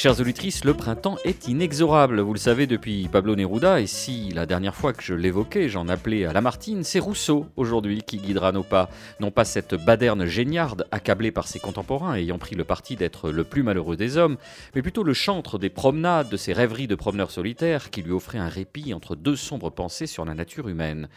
Chères auditrices, le printemps est inexorable, vous le savez depuis Pablo Neruda, et si la dernière fois que je l'évoquais, j'en appelais à Lamartine, c'est Rousseau aujourd'hui qui guidera nos pas. Non pas cette baderne géniarde accablée par ses contemporains ayant pris le parti d'être le plus malheureux des hommes, mais plutôt le chantre des promenades, de ses rêveries de promeneurs solitaires qui lui offrait un répit entre deux sombres pensées sur la nature humaine.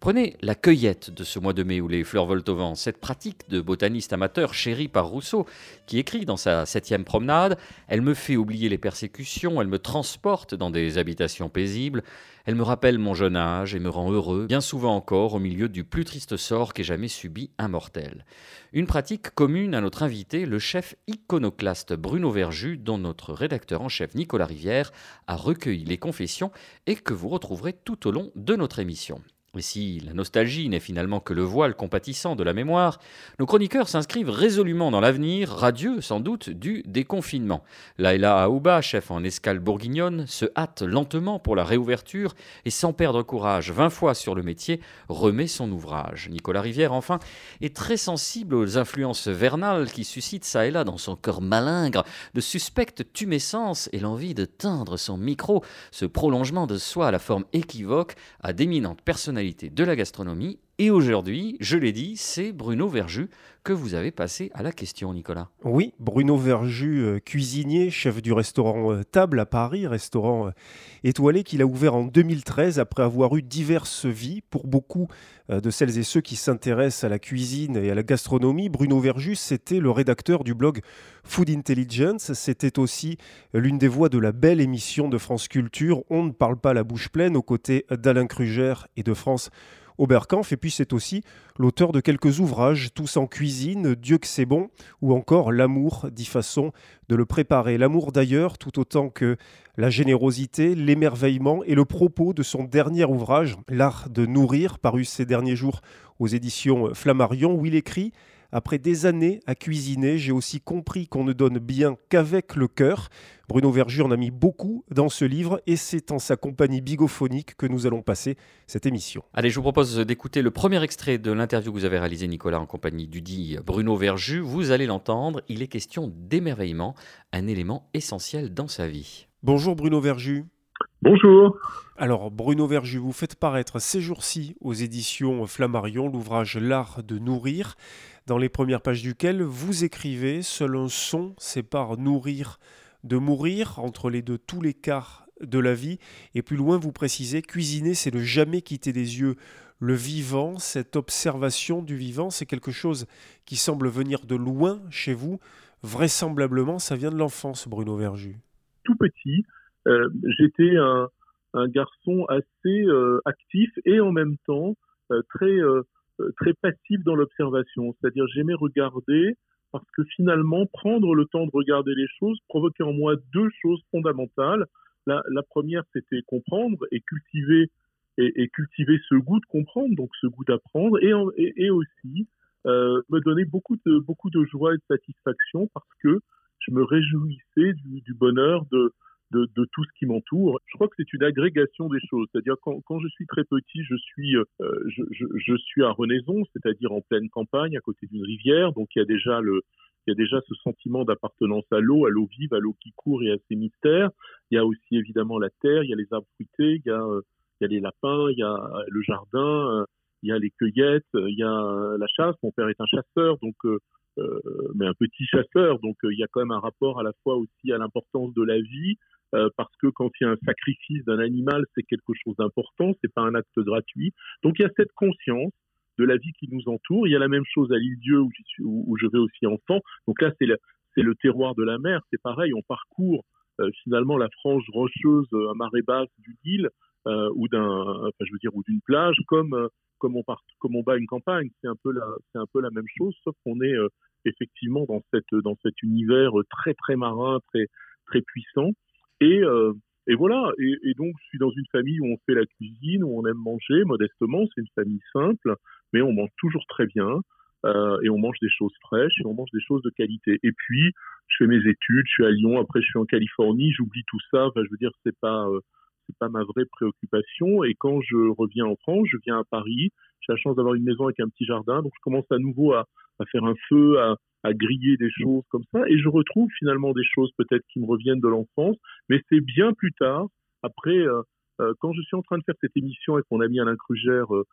Prenez la cueillette de ce mois de mai où les fleurs volent au vent, cette pratique de botaniste amateur chérie par Rousseau, qui écrit dans sa septième promenade Elle me fait oublier les persécutions, elle me transporte dans des habitations paisibles, elle me rappelle mon jeune âge et me rend heureux, bien souvent encore, au milieu du plus triste sort qu'ait jamais subi un mortel. Une pratique commune à notre invité, le chef iconoclaste Bruno Verju, dont notre rédacteur en chef Nicolas Rivière a recueilli les confessions et que vous retrouverez tout au long de notre émission. Et si la nostalgie n'est finalement que le voile compatissant de la mémoire, nos chroniqueurs s'inscrivent résolument dans l'avenir, radieux sans doute, du déconfinement. Laila Aouba, chef en escale bourguignonne, se hâte lentement pour la réouverture et sans perdre courage, vingt fois sur le métier, remet son ouvrage. Nicolas Rivière, enfin, est très sensible aux influences vernales qui suscitent ça et là dans son cœur malingre de suspectes tumescences et l'envie de teindre son micro, ce prolongement de soi à la forme équivoque, à d'éminentes personnalités de la gastronomie. Et aujourd'hui, je l'ai dit, c'est Bruno Verju que vous avez passé à la question, Nicolas. Oui, Bruno Verju, euh, cuisinier, chef du restaurant euh, Table à Paris, restaurant euh, étoilé qu'il a ouvert en 2013 après avoir eu diverses vies. Pour beaucoup de celles et ceux qui s'intéressent à la cuisine et à la gastronomie, Bruno Verju, c'était le rédacteur du blog Food Intelligence. C'était aussi l'une des voix de la belle émission de France Culture On ne parle pas la bouche pleine aux côtés d'Alain Kruger et de France Oberkampf. Et puis c'est aussi l'auteur de quelques ouvrages, tous en cuisine, Dieu que c'est bon, ou encore L'amour, dix façons de le préparer. L'amour d'ailleurs, tout autant que la générosité, l'émerveillement et le propos de son dernier ouvrage, L'art de nourrir, paru ces derniers jours aux éditions Flammarion, où il écrit après des années à cuisiner, j'ai aussi compris qu'on ne donne bien qu'avec le cœur. Bruno Verju en a mis beaucoup dans ce livre et c'est en sa compagnie bigophonique que nous allons passer cette émission. Allez, je vous propose d'écouter le premier extrait de l'interview que vous avez réalisé, Nicolas, en compagnie du dit Bruno Verju. Vous allez l'entendre, il est question d'émerveillement, un élément essentiel dans sa vie. Bonjour Bruno Verju. Bonjour. Alors Bruno Verju, vous faites paraître ces jours-ci aux éditions Flammarion l'ouvrage L'art de nourrir dans les premières pages duquel vous écrivez Seul un son sépare nourrir de mourir entre les deux tous les quarts de la vie. Et plus loin, vous précisez Cuisiner, c'est ne jamais quitter des yeux le vivant. Cette observation du vivant, c'est quelque chose qui semble venir de loin chez vous. Vraisemblablement, ça vient de l'enfance, Bruno Verju. Tout petit, j'étais un, garçon assez euh, actif et en même temps euh, très euh, très passif dans l'observation, c'est-à-dire j'aimais regarder parce que finalement prendre le temps de regarder les choses provoquait en moi deux choses fondamentales. La, première c'était comprendre et cultiver et, cultiver ce goût de comprendre, donc ce goût d'apprendre, et, aussi euh, me donner beaucoup de beaucoup de joie et de satisfaction parce que je me réjouissais du bonheur de de, de, tout ce qui m'entoure. Je crois que c'est une agrégation des choses. C'est-à-dire quand, quand, je suis très petit, je suis, euh, je, je, je, suis à Renaison, c'est-à-dire en pleine campagne, à côté d'une rivière. Donc il y a déjà le, il y a déjà ce sentiment d'appartenance à l'eau, à l'eau vive, à l'eau qui court et à ses mystères. Il y a aussi évidemment la terre, il y a les arbres fruités, il y a, euh, il y a les lapins, il y a le jardin, euh, il y a les cueillettes, il y a la chasse. Mon père est un chasseur, donc mais un petit chasseur, donc il y a quand même un rapport à la fois aussi à l'importance de la vie, euh, parce que quand il y a un sacrifice d'un animal, c'est quelque chose d'important, c'est pas un acte gratuit. Donc il y a cette conscience de la vie qui nous entoure. Il y a la même chose à l'île-dieu où, où, je vais aussi enfant. Donc là, c'est le, le, terroir de la mer. C'est pareil, on parcourt euh, finalement la frange rocheuse à marée basse d'une île euh, ou d'un, enfin, je veux dire, ou d'une plage, comme euh, comme on part, comme on bat une campagne. C'est un peu la, c'est un peu la même chose, sauf qu'on est effectivement dans cette dans cet univers très très marin, très très puissant. Et, euh, et voilà. Et, donc, je suis dans une famille où on fait la cuisine, où on aime manger modestement. C'est une famille simple, mais on mange toujours très bien. Euh, et on mange des choses fraîches et on mange des choses de qualité. Et puis, je fais mes études, je suis à Lyon, après je suis en Californie, j'oublie tout ça. Enfin, je veux dire, c'est pas euh, c'est pas ma vraie préoccupation. Et quand je reviens en France, je viens à Paris. J'ai la chance d'avoir une maison avec un petit jardin, donc je commence à nouveau à, à faire un feu, à, à griller des choses comme ça, et je retrouve finalement des choses peut-être qui me reviennent de l'enfance, mais c'est bien plus tard, après, euh, euh, quand je suis en train de faire cette émission avec mon ami Alain Krugère, euh,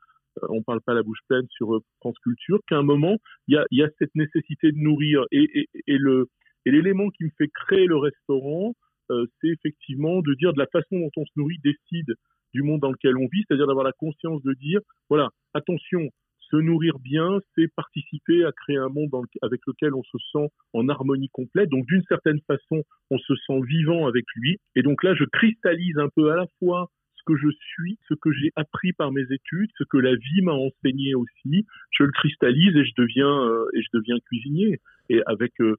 on parle pas la bouche pleine sur France Culture, qu'à un moment, il y a, y a, cette nécessité de nourrir, et, et, et le et l'élément qui me fait créer le restaurant, c'est effectivement de dire de la façon dont on se nourrit décide du monde dans lequel on vit, c'est-à-dire d'avoir la conscience de dire, voilà, attention, se nourrir bien, c'est participer à créer un monde avec lequel on se sent en harmonie complète. Donc d'une certaine façon, on se sent vivant avec lui. Et donc là, je cristallise un peu à la fois ce que je suis, ce que j'ai appris par mes études, ce que la vie m'a enseigné aussi. Je le cristallise et je deviens euh, et je deviens cuisinier et avec euh, euh,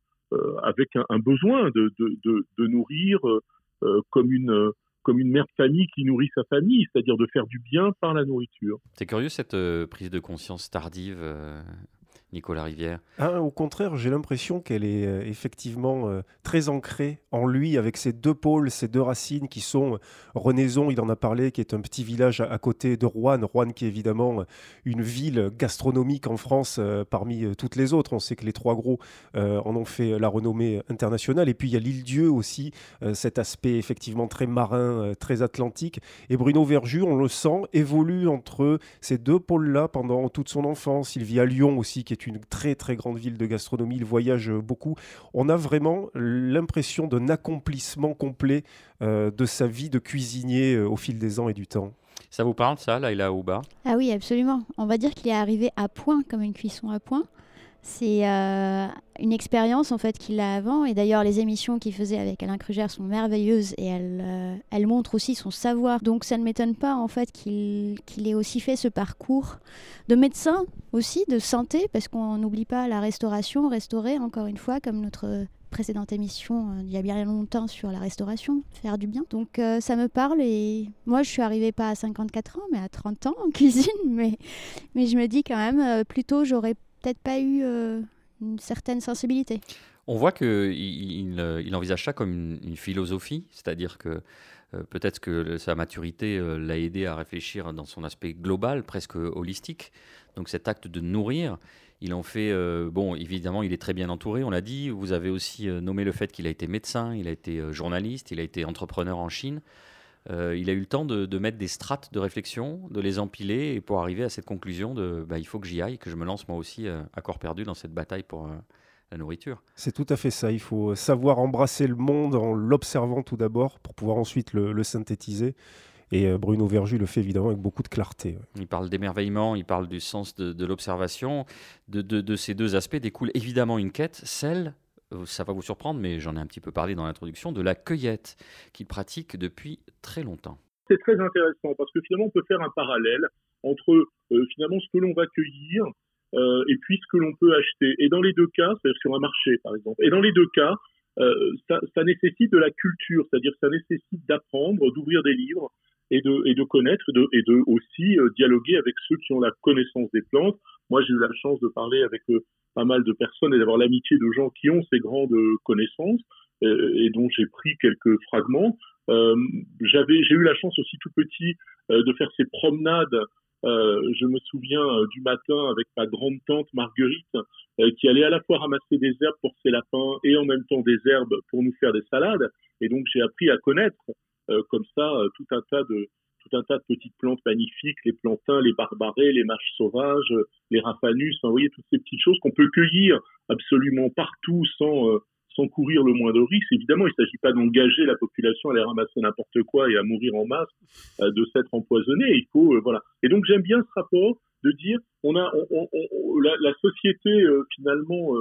avec un, besoin de, de, de, nourrir comme une comme une mère de famille qui nourrit sa famille, c'est-à-dire de faire du bien par la nourriture. C'est curieux cette euh, prise de conscience tardive euh, Nicolas Rivière ah, Au contraire, j'ai l'impression qu'elle est euh, effectivement euh, très ancrée en lui, avec ses deux pôles, ses deux racines qui sont euh, Renaison, il en a parlé, qui est un petit village à, côté de Rouen. Rouen qui est évidemment une ville gastronomique en France parmi toutes les autres. On sait que les trois gros en ont fait la renommée internationale. Et puis il y a l'île Dieu aussi, cet aspect effectivement très marin, très atlantique. Et Bruno Verjus, on le sent, évolue entre ces deux pôles-là pendant toute son enfance. Il vit à Lyon aussi, qui est une très très grande ville de gastronomie, il voyage beaucoup. On a vraiment l'impression d'un accomplissement complet euh, de sa vie de cuisinier euh, au fil des ans et du temps. Ça vous parle ça, Laila Ouba Ah oui, absolument. On va dire qu'il est arrivé à point, comme une cuisson à point. C'est euh, une expérience en fait qu'il a avant. Et d'ailleurs, les émissions qu'il faisait avec Alain Krugère sont merveilleuses et elles, euh, montrent aussi son savoir. Donc ça ne m'étonne pas en fait qu'il ait aussi fait ce parcours de médecin aussi, de santé, parce qu'on n'oublie pas la restauration, restaurer encore une fois, comme notre précédente émission euh, il y a bien longtemps sur la restauration, faire du bien. Donc ça me parle et moi je suis arrivée pas à 54 ans mais à 30 ans en cuisine mais, mais je me dis quand même plutôt j'aurais peut-être pas eu euh, une certaine sensibilité. On voit qu'il il, euh, il, envisage ça comme une, philosophie, c'est-à-dire que euh, peut-être que sa maturité l'a aidé à réfléchir dans son aspect global, presque holistique. Donc cet acte de nourrir, il en fait, bon, évidemment, il est très bien entouré, on l'a dit. Vous avez aussi nommé le fait qu'il a été médecin, il a été journaliste, il a été entrepreneur en Chine. Euh, il a eu le temps de, mettre des strates de réflexion, de les empiler et pour arriver à cette conclusion de bah, il faut que j'y aille, que je me lance moi aussi euh, à corps perdu dans cette bataille pour euh, la nourriture. C'est tout à fait ça. Il faut savoir embrasser le monde en l'observant tout d'abord pour pouvoir ensuite le, synthétiser. Et Bruno Verju le fait évidemment avec beaucoup de clarté. Il parle d'émerveillement, il parle du sens de, l'observation. De, de, ces deux aspects découle évidemment une quête, celle ça va vous surprendre, mais j'en ai un petit peu parlé dans l'introduction, de la cueillette qu'il pratique depuis très longtemps. C'est très intéressant parce que finalement on peut faire un parallèle entre euh, finalement ce que l'on va cueillir euh, et puis ce que l'on peut acheter. Et dans les deux cas, c'est-à-dire sur un marché par exemple, et dans les deux cas, ça, nécessite de la culture, c'est-à-dire ça nécessite d'apprendre, d'ouvrir des livres et de, et de connaître de, et de aussi dialoguer avec ceux qui ont la connaissance des plantes. Moi, j'ai eu la chance de parler avec pas mal de personnes et d'avoir l'amitié de gens qui ont ces grandes connaissances euh, et dont j'ai pris quelques fragments. Euh, j'ai eu la chance aussi tout petit euh, de faire ces promenades. je me souviens du matin avec ma grande tante Marguerite qui allait à la fois ramasser des herbes pour ses lapins et en même temps des herbes pour nous faire des salades. Et donc j'ai appris à connaître comme ça tout un tas de, un tas de petites plantes magnifiques, les plantains, les barbarets, les mâches sauvages, les raphanus, vous voyez, toutes ces petites choses qu'on peut cueillir absolument partout sans, euh, sans courir le moindre risque. Évidemment, il ne s'agit pas d'engager la population à aller ramasser n'importe quoi et à mourir en masse euh, de s'être empoisonné. Il faut, euh, voilà. Et donc, j'aime bien ce rapport de dire, on a, la, la, société, finalement,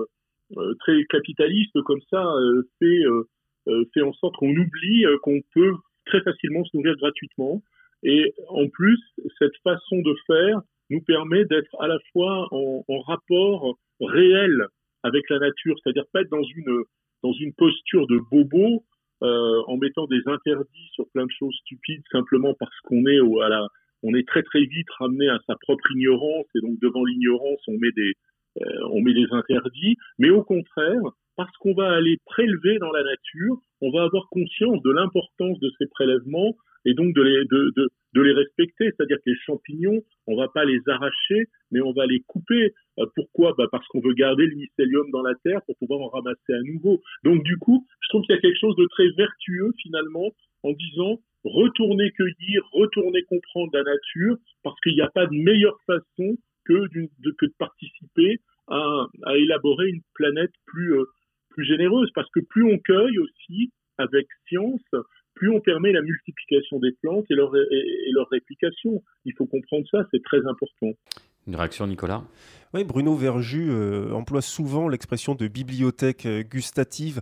très capitaliste comme ça, fait, fait en sorte qu'on oublie qu'on peut très facilement se nourrir gratuitement et en plus, cette façon de faire nous permet d'être à la fois en, rapport réel avec la nature, c'est-à-dire pas être dans une, dans une posture de bobo, en mettant des interdits sur plein de choses stupides simplement parce qu'on est à la, on est très très vite ramené à sa propre ignorance et donc devant l'ignorance on met des on met des interdits, mais au contraire, parce qu'on va aller prélever dans la nature, on va avoir conscience de l'importance de ces prélèvements et donc de les, respecter. C'est-à-dire que les champignons, on va pas les arracher, mais on va les couper. Euh, pourquoi? Bah Parce qu'on veut garder le mycélium dans la terre pour pouvoir en ramasser à nouveau. Donc du coup, je trouve qu'il y a quelque chose de très vertueux finalement en disant retourner cueillir, retourner comprendre la nature, parce qu'il n'y a pas de meilleure façon que, de, participer à, élaborer une planète euh, plus généreuse, parce que plus on cueille aussi avec science, plus on permet la multiplication des plantes et leur, réplication. Il faut comprendre ça, c'est très important. Une réaction, Nicolas? Oui, Bruno Verju euh, emploie souvent l'expression de bibliothèque euh, gustative,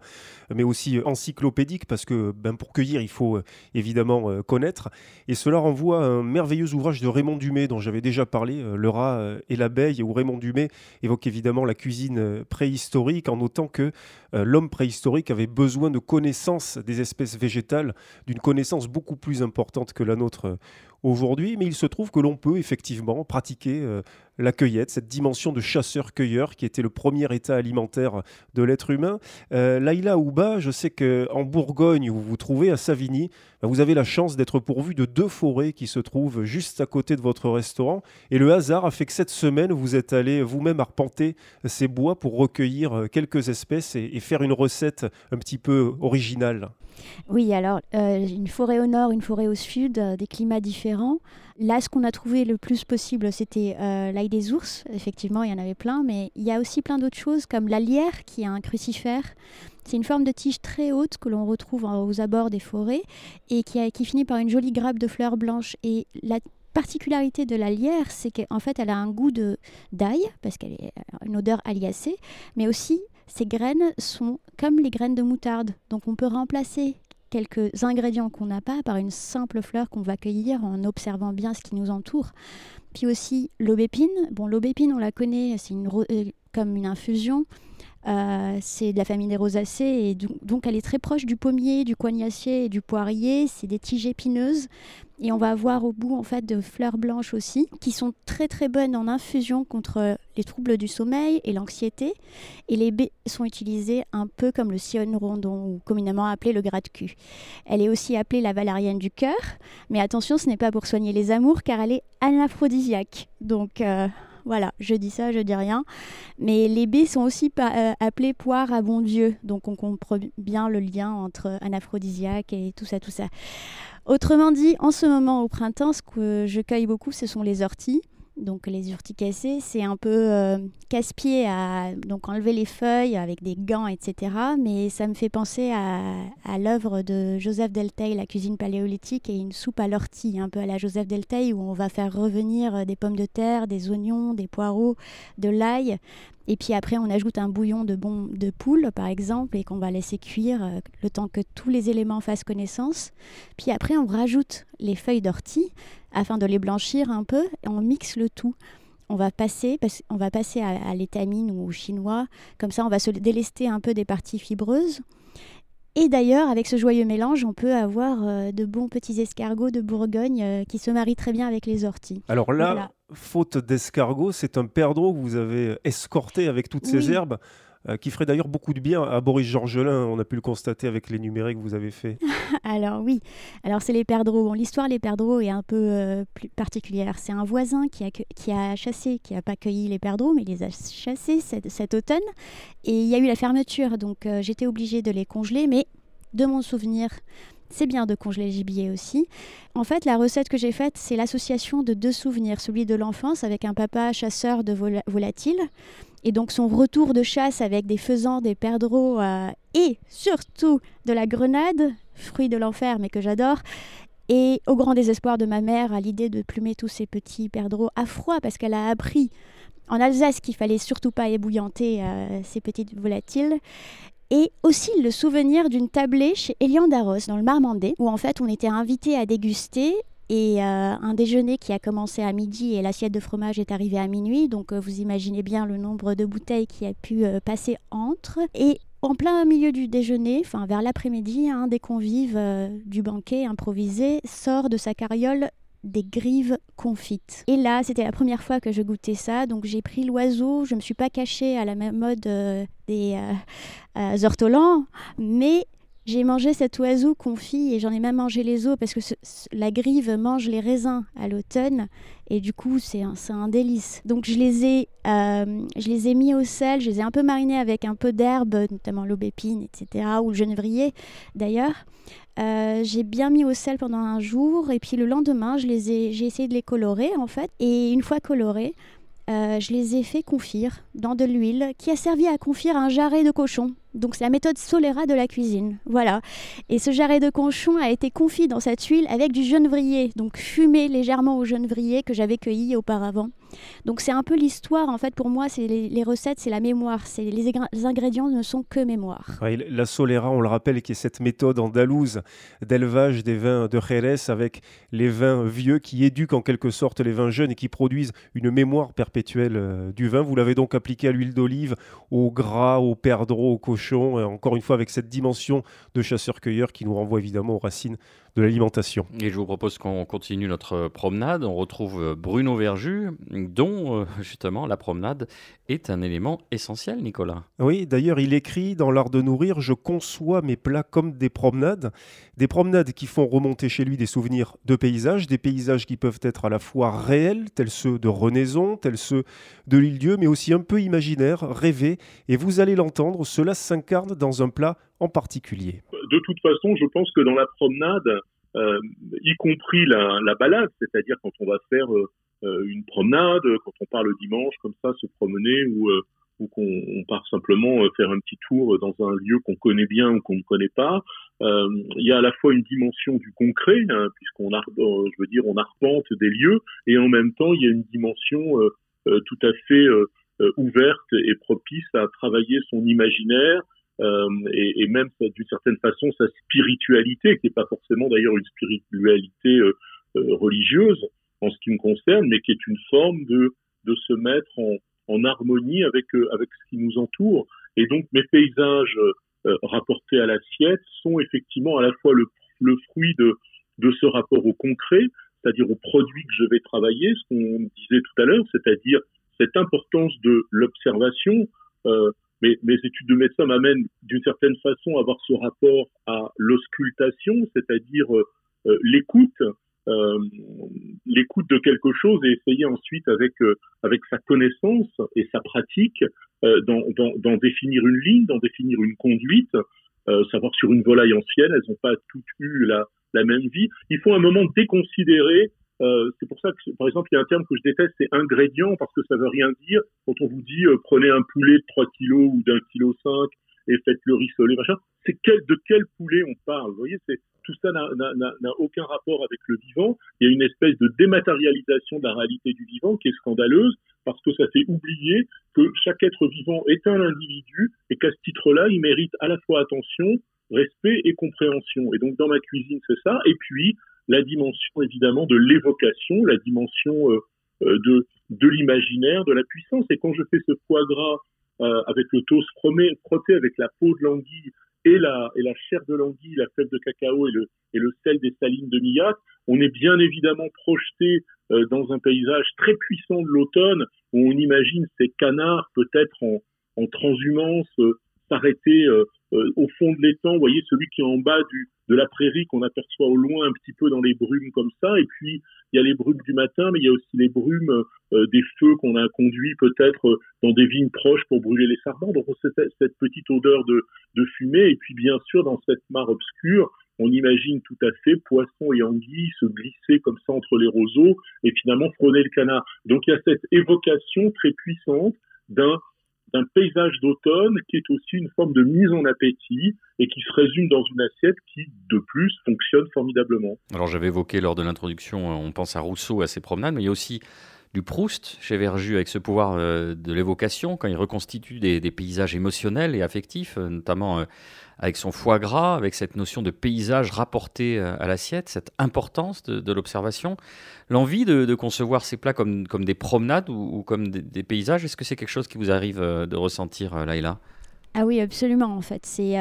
mais aussi euh, encyclopédique, parce que ben, pour cueillir, il faut évidemment connaître. Et cela renvoie à un merveilleux ouvrage de Raymond Dumay, dont j'avais déjà parlé, Le rat et l'abeille, où Raymond Dumay évoque évidemment la cuisine préhistorique, en notant que l'homme préhistorique avait besoin de connaissance des espèces végétales, d'une connaissance beaucoup plus importante que la nôtre aujourd'hui, mais il se trouve que l'on peut effectivement pratiquer la cueillette, cette dimension de chasseur-cueilleur qui était le premier état alimentaire de l'être humain. Euh, Laïla Ouba, je sais qu'en Bourgogne, où vous vous trouvez à Savigny, vous avez la chance d'être pourvu de deux forêts qui se trouvent juste à côté de votre restaurant. Et le hasard a fait que cette semaine, vous êtes allé vous-même arpenter ces bois pour recueillir euh, quelques espèces et faire une recette un petit peu originale. Oui, alors euh, une forêt au nord, une forêt au sud, euh, des climats différents. Là, ce qu'on a trouvé le plus possible, c'était l'ail des ours. Effectivement, il y en avait plein, mais il y a aussi plein d'autres choses comme la lierre, qui est un crucifère. C'est une forme de tige très haute que l'on retrouve aux abords des forêts et qui, finit par une jolie grappe de fleurs blanches. Et la particularité de la lierre, c'est qu'en fait, elle a un goût de d'ail, parce qu'elle a une odeur aliacée, mais aussi ces graines sont comme les graines de moutarde. Donc on peut remplacer quelques ingrédients qu'on n'a pas par une simple fleur qu'on va cueillir en observant bien ce qui nous entoure. Puis aussi l'aubépine. Bon, l'aubépine, on la connaît, c'est euh, comme une infusion. Euh, c'est de la famille des rosacées et donc elle est très proche du pommier, du coignacier et du poirier. C'est des tiges épineuses et on va avoir au bout en fait de fleurs blanches aussi qui sont très très bonnes en infusion contre les troubles du sommeil et l'anxiété. Et les baies sont utilisées un peu comme le sillon rondon ou communément appelé le gras de cul. Elle est aussi appelée la valériane du cœur, mais attention, ce n'est pas pour soigner les amours car elle est anaphrodisiaque. Donc euh, voilà, je dis ça, je dis rien. Mais les baies sont aussi euh, appelées poires à bon Dieu. Donc on comprend bien le lien entre anaphrodisiaque et tout ça, tout ça. Autrement dit, en ce moment au printemps, ce que je cueille beaucoup, ce sont les orties donc les urticacées, c'est un peu euh, casse-pied à donc enlever les feuilles avec des gants, etc. Mais ça me fait penser à, l'œuvre de Joseph Delteil, la cuisine paléolithique, et une soupe à l'ortie, un peu à la Joseph Delteil, où on va faire revenir euh, des pommes de terre, des oignons, des poireaux, de l'ail, et puis après, on ajoute un bouillon de, bon, de poule, par exemple, et qu'on va laisser cuire euh, le temps que tous les éléments fassent connaissance. Puis après, on rajoute les feuilles d'ortie afin de les blanchir un peu, et on mixe le tout. On va passer, on va passer à, à l'étamine ou au chinois. Comme ça, on va se délester un peu des parties fibreuses. Et d'ailleurs, avec ce joyeux mélange, on peut avoir euh, de bons petits escargots de Bourgogne euh, qui se marient très bien avec les orties. Alors là, faute d'escargot, c'est un perdreau que vous avez escorté avec toutes ces herbes. Euh, qui ferait d'ailleurs beaucoup de bien à Boris Georgelin, on a pu le constater avec les numériques que vous avez fait. Alors oui, alors c'est les perdreaux. Bon, L'histoire des perdreaux est un peu euh, plus particulière. C'est un voisin qui a, qui a chassé, qui n'a pas cueilli les perdreaux, mais les a chassés cet, automne. Et il y a eu la fermeture, donc euh, j'étais obligée de les congeler, mais de mon souvenir, c'est bien de congeler le gibier aussi. En fait, la recette que j'ai faite, c'est l'association de deux souvenirs, celui de l'enfance avec un papa chasseur de volatiles et donc son retour de chasse avec des faisans, des perdreaux euh, et surtout de la grenade, fruit de l'enfer mais que j'adore. Et au grand désespoir de ma mère à l'idée de plumer tous ces petits perdreaux à froid parce qu'elle a appris en Alsace qu'il fallait surtout pas ébouillanter euh, ces petites volatiles et aussi le souvenir d'une tablée chez Elian Darros dans le Marmandais, où en fait on était invité à déguster et euh, un déjeuner qui a commencé à midi et l'assiette de fromage est arrivée à minuit. Donc euh, vous imaginez bien le nombre de bouteilles qui a pu euh, passer entre. Et en plein milieu du déjeuner, vers l'après-midi, un des convives du banquet improvisé sort de sa carriole des grives confites. Et là, c'était la première fois que je goûtais ça, donc j'ai pris l'oiseau, je ne me suis pas cachée à la même mode euh, des euh, ortolans, mais j'ai mangé cet oiseau confit et j'en ai même mangé les os parce que la grive mange les raisins à l'automne et du coup c'est un, un, délice. Donc je les, ai, euh, je les ai mis au sel, je les ai un peu marinés avec un peu d'herbe, notamment l'aubépine, etc. ou le genevrier d'ailleurs. Euh, j'ai bien mis au sel pendant un jour et puis le lendemain j'ai essayé de les colorer en fait et une fois colorés euh, je les ai fait confire dans de l'huile qui a servi à confire un jarret de cochon. Donc c'est la méthode Solera de la cuisine. Voilà. Et ce jarret de cochon a été confit dans cette huile avec du genevrier, donc fumé légèrement au genevrier que j'avais cueilli auparavant. Donc c'est un peu l'histoire en fait pour moi, c'est les, recettes, c'est la mémoire, c'est les, ingrédients ne sont que mémoire. la Solera, on le rappelle, qui est cette méthode andalouse d'élevage des vins de Jerez avec les vins vieux qui éduquent en quelque sorte les vins jeunes et qui produisent une mémoire perpétuelle euh, du vin. Vous l'avez donc appliqué à l'huile d'olive, au gras, au perdreau, au cochon encore une fois avec cette dimension de chasseur-cueilleur qui nous renvoie évidemment aux racines de l'alimentation. Et je vous propose qu'on continue notre promenade. On retrouve euh, Bruno Verju, dont euh, justement la promenade est un élément essentiel, Nicolas. Oui, d'ailleurs, il écrit dans L'Art de nourrir Je conçois mes plats comme des promenades. Des promenades qui font remonter chez lui des souvenirs de paysages, des paysages qui peuvent être à la fois réels, tels ceux de Renaison, tels ceux de l'île-dieu, mais aussi un peu imaginaires, rêvés. Et vous allez l'entendre, cela s'incarne dans un plat en particulier De toute façon, je pense que dans la promenade, euh, y compris la, la balade, c'est-à-dire quand on va faire euh, euh, une promenade, quand on part le dimanche comme ça, se promener ou, qu'on part simplement faire un petit tour dans un lieu qu'on connaît bien ou qu'on ne connaît pas. Il y a à la fois une dimension du concret, hein, puisqu'on arpente des lieux, et en même temps, il y a une dimension tout à fait ouverte et propice à travailler son imaginaire, euh, et, et, même d'une certaine façon sa spiritualité, qui n'est pas forcément d'ailleurs une spiritualité euh, euh, religieuse en ce qui me concerne, mais qui est une forme de, de se mettre en, en harmonie avec, avec ce qui nous entoure. Et donc mes paysages rapportés à l'assiette sont effectivement à la fois le, le fruit de, de ce rapport au concret, c'est-à-dire aux produits que je vais travailler, ce qu'on disait tout à l'heure, c'est-à-dire cette importance de l'observation. Euh, mais mes études de médecin m'amènent d'une certaine façon à avoir ce rapport à l'auscultation, c'est-à-dire euh, euh, l'écoute, euh, l'écoute de quelque chose et essayer ensuite avec avec sa connaissance et sa pratique d'en définir une ligne, d'en définir une conduite. savoir sur une volaille ancienne, elles n'ont pas toutes eu la, la même vie. Il faut un moment déconsidérer euh, c'est pour ça que, par exemple, il y a un terme que je déteste, c'est ingrédient, parce que ça veut rien dire. Quand on vous dit euh, prenez un poulet de 3 kilos ou d'un kilo 5 et faites-le rissoler, machin, c'est quel, de quel poulet on parle? Vous voyez, c'est tout ça n'a aucun rapport avec le vivant. Il y a une espèce de dématérialisation de la réalité du vivant qui est scandaleuse parce que ça fait oublier que chaque être vivant est un individu et qu'à ce titre-là, il mérite à la fois attention, respect et compréhension. Et donc dans ma cuisine, c'est ça. Et puis la dimension évidemment de l'évocation, la dimension euh, euh, de, de l'imaginaire, de la puissance. Et quand je fais ce foie gras euh, avec le toast frotté avec la peau de l'anguille et la, et la chair de l'anguille, la fève de cacao et le, et le sel des salines de Millac, on est bien évidemment projeté dans un paysage très puissant de l'automne où on imagine ces canards peut-être en, en transhumance s'arrêter euh, au fond de l'étang, vous voyez celui qui est en bas de la prairie qu'on aperçoit au loin un petit peu dans les brumes comme ça. Et puis il y a les brumes du matin, mais il y a aussi les brumes euh, des feux qu'on a conduits peut-être euh, dans des vignes proches pour brûler les sardins. Donc cette, cette petite odeur de, de fumée. Et puis bien sûr dans cette mare obscure, on imagine tout à fait poissons et anguilles se glisser comme ça entre les roseaux et finalement frôler le canard. Donc il y a cette évocation très puissante d'un d'un paysage d'automne qui est aussi une forme de mise en appétit et qui se résume dans une assiette qui, de plus, fonctionne formidablement. Alors j'avais évoqué lors de l'introduction, euh, on pense à Rousseau, à ses promenades, mais il y a aussi du Proust chez Verju avec ce pouvoir euh, de l'évocation quand il reconstitue des, paysages émotionnels et affectifs, euh, notamment avec son foie gras, avec cette notion de paysage rapporté à l'assiette, cette importance de, l'observation, l'envie de, concevoir ces plats comme, comme des promenades ou, comme des, paysages, est-ce que c'est quelque chose qui vous arrive de ressentir, Laïla? Ah oui, absolument. En fait, c'est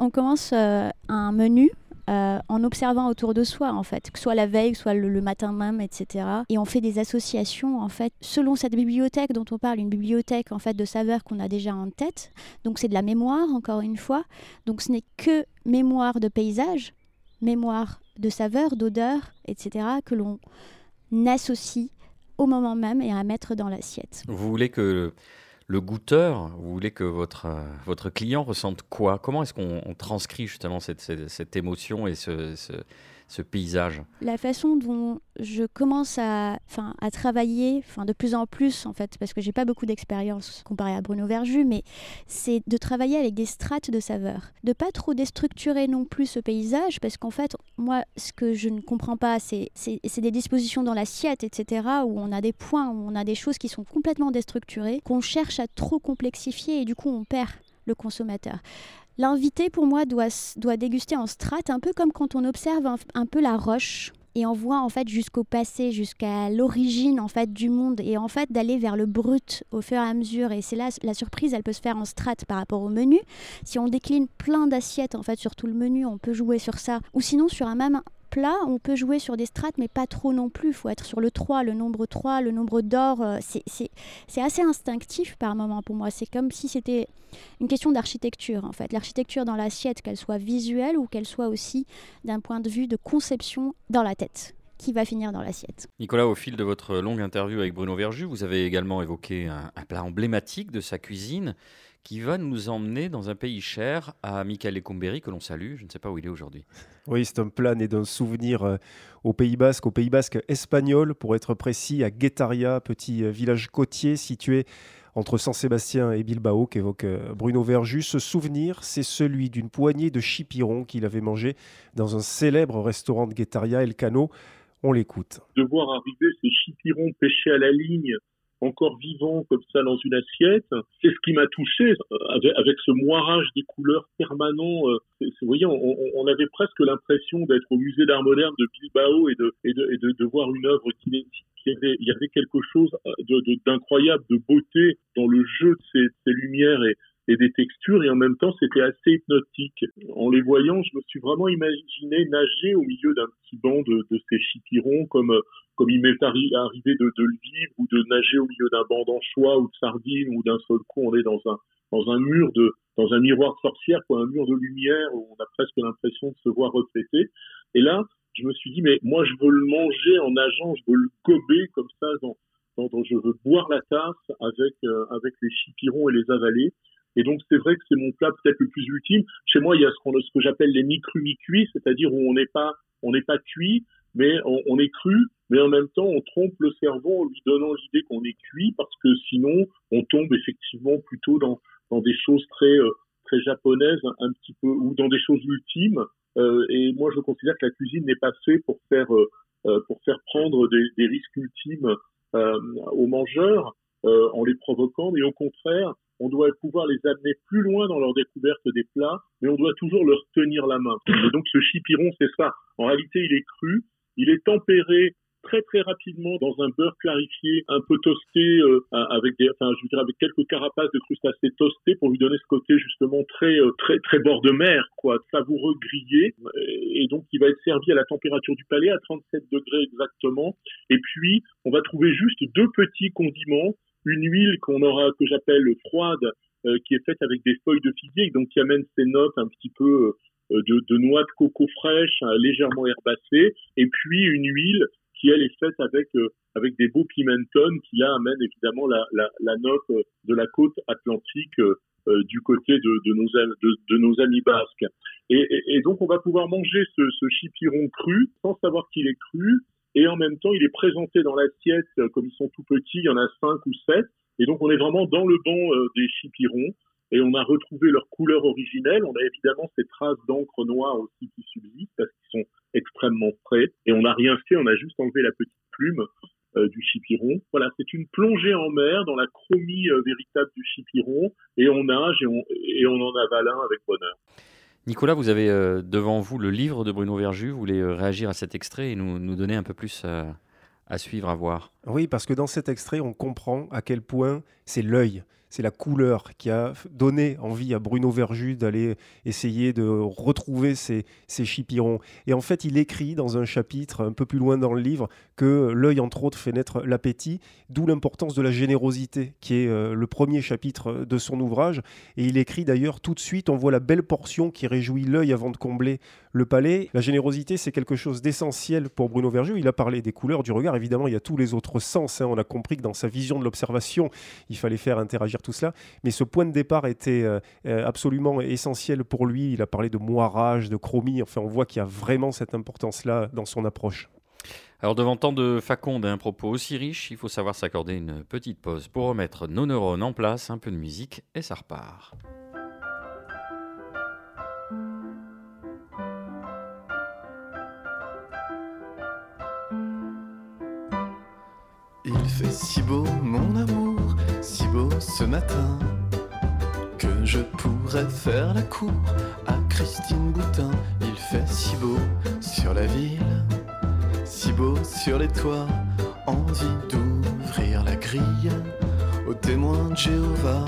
on commence un menu euh, en observant autour de soi, en fait, que soit la veille, que soit le, matin même, etc. Et on fait des associations, en fait, selon cette bibliothèque dont on parle, une bibliothèque, en fait, de saveurs qu'on a déjà en tête. Donc, c'est de la mémoire, encore une fois. Donc, ce n'est que mémoire de paysage, mémoire de saveurs, d'odeurs, etc., que l'on associe au moment même et à mettre dans l'assiette. Vous voulez que le goûteur, vous voulez que votre, euh, votre client ressente quoi? Comment est-ce qu'on transcrit justement cette, cette, émotion et ce, ce paysage La façon dont je commence à, travailler de plus en plus, en fait, parce que j'ai pas beaucoup d'expérience comparé à Bruno Verju, mais c'est de travailler avec des strates de saveurs. De pas trop déstructurer non plus ce paysage, parce qu'en fait, moi, ce que je ne comprends pas, c'est des dispositions dans l'assiette, etc., où on a des points, où on a des choses qui sont complètement déstructurées, qu'on cherche à trop complexifier, et du coup, on perd le consommateur. L'invité, pour moi, doit, doit déguster en strate, un peu comme quand on observe un, peu la roche et on voit en fait jusqu'au passé, jusqu'à l'origine en fait du monde et en fait d'aller vers le brut au fur et à mesure. Et c'est là la surprise, elle peut se faire en strate par rapport au menu. Si on décline plein d'assiettes en fait sur tout le menu, on peut jouer sur ça. Ou sinon sur un même plat, on peut jouer sur des strates, mais pas trop non plus. Il faut être sur le 3, le nombre 3, le nombre d'or. Euh, c'est assez instinctif par moment pour moi. C'est comme si c'était une question d'architecture, en fait. L'architecture dans l'assiette, qu'elle soit visuelle ou qu'elle soit aussi d'un point de vue de conception dans la tête qui va finir dans l'assiette? Nicolas, au fil de votre longue interview avec Bruno Verju, vous avez également évoqué un, un plat emblématique de sa cuisine qui va nous emmener dans un pays cher à Michael Ecomberi, que l'on salue. Je ne sais pas où il est aujourd'hui. Oui, c'est un plat né d'un souvenir euh, au Pays Basque, au Pays Basque espagnol, pour être précis, à Guetaria, petit euh, village côtier situé entre San-Sébastien et Bilbao qu'évoque euh, Bruno Verjus. Ce souvenir, c'est celui d'une poignée de chipirons qu'il avait mangé dans un célèbre restaurant de Guetaria, El Cano. On l'écoute. De voir arriver ces chipirons pêchés à la ligne encore vivant comme ça dans une assiette. C'est ce qui m'a touché euh, avec, ce moirage des couleurs permanent. Euh, vous voyez, on, avait presque l'impression d'être au musée d'art moderne de Bilbao et de, de, de, voir une œuvre qui, qui avait, il y avait quelque chose d'incroyable, de, beauté dans le jeu de ces, ces lumières et, et des textures et en même temps c'était assez hypnotique. En les voyant, je me suis vraiment imaginé nager au milieu d'un petit banc de, ces chipirons comme comme il m'est arrivé de, de, le vivre ou de nager au milieu d'un banc d'anchois ou de sardines ou d'un seul coup on est dans un dans un mur de dans un miroir de sorcière quoi un mur de lumière où on a presque l'impression de se voir refléter et là je me suis dit mais moi je veux le manger en nageant je veux le gober comme ça dans, dans, je veux boire la tasse avec euh, avec les chipirons et les avaler et donc c'est vrai que c'est mon plat peut-être le plus ultime. Chez moi, il y a ce, qu'on, ce que j'appelle les mi-crus mi-cuits, c'est-à-dire où on n'est pas on n'est pas cuit, mais on, est cru, mais en même temps on trompe le cerveau en lui donnant l'idée qu'on est cuit parce que sinon on tombe effectivement plutôt dans dans des choses très euh, très japonaises un, petit peu ou dans des choses ultimes. Euh, et moi je considère que la cuisine n'est pas faite pour faire euh, euh pour faire prendre des, risques ultimes euh, aux mangeurs en les provoquant, mais au contraire on doit pouvoir les amener plus loin dans leur découverte des plats, mais on doit toujours leur tenir la main. Et donc ce chipiron, c'est ça. En réalité, il est cru, il est tempéré très très rapidement dans un beurre clarifié, un peu toasté, euh, avec des, enfin je veux dire avec quelques carapaces de crustacés toastés pour lui donner ce côté justement très euh, très très bord de mer, quoi, savoureux grillé. Et donc il va être servi à la température du palais à 37 degrés exactement. Et puis on va trouver juste deux petits condiments une huile qu'on aura que j'appelle froide, euh, qui est faite avec des feuilles de figuier, donc qui amène ces notes un petit peu euh, de, de, noix de coco fraîche, hein, légèrement herbacées, et puis une huile qui elle est faite avec euh, avec des beaux pimentons qui là amène évidemment la, la, la note de la côte atlantique du côté de, de, nos, de, de, nos amis basques. Et, et, donc on va pouvoir manger ce, ce chipiron cru sans savoir qu'il est cru, et en même temps il est présenté dans l'assiette euh, comme ils sont tout petits, il y en a cinq ou sept, et donc on est vraiment dans le banc euh, des chipirons et on a retrouvé leur couleur originelle. On a évidemment ces traces d'encre noire aussi qui subsistent parce qu'ils sont extrêmement frais et on n'a rien fait, on a juste enlevé la petite plume euh, du chipiron. Voilà, c'est une plongée en mer dans la chromie véritable du chipiron et on nage et on, et on en avale un avec bonheur. Nicolas, vous avez euh, devant vous le livre de Bruno Verju. Vous voulez euh, réagir à cet extrait et nous, donner un peu plus euh, à suivre, à voir Oui, parce que dans cet extrait, on comprend à quel point c'est l'œil c'est la couleur qui a donné envie à Bruno Verju d'aller essayer de retrouver ces chipirons. Et en fait, il écrit dans un chapitre un peu plus loin dans le livre que l'œil, entre autres, fait naître l'appétit, d'où l'importance de la générosité, qui est euh, le premier chapitre de son ouvrage. Et il écrit d'ailleurs tout de suite, on voit la belle portion qui réjouit l'œil avant de combler le palais. La générosité, c'est quelque chose d'essentiel pour Bruno Verju. Il a parlé des couleurs, du regard. Évidemment, il y a tous les autres sens. Hein. On a compris que dans sa vision de l'observation, il fallait faire interagir tout cela. Mais ce point de départ était euh, euh, absolument essentiel pour lui. Il a parlé de moirage, de chromie. Enfin, on voit qu'il y a vraiment cette importance-là dans son approche. Alors devant tant de faconde et un propos aussi riche, il faut savoir s'accorder une petite pause pour remettre nos neurones en place, un peu de musique et ça repart. Il fait si beau mon amour si beau ce matin que je pourrais faire la cour à Christine Boutin. Il fait si beau sur la ville, si beau sur les toits, envie d'ouvrir la grille aux témoins de Jéhovah,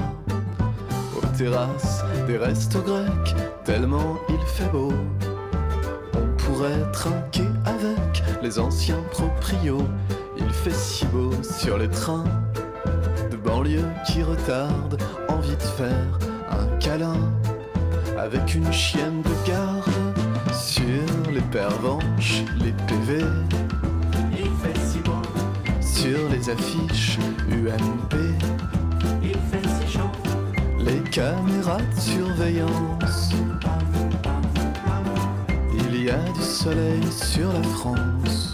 aux terrasses des restos grecs, tellement il fait beau. On pourrait trinquer avec les anciens proprios. Il fait si beau sur les trains banlieue qui retarde, envie de faire un câlin avec une chienne de garde sur les pervenches, les PV. Il fait si beau sur les affiches UMP. Il fait si chaud. Les caméras de surveillance. Il y a du soleil sur la France.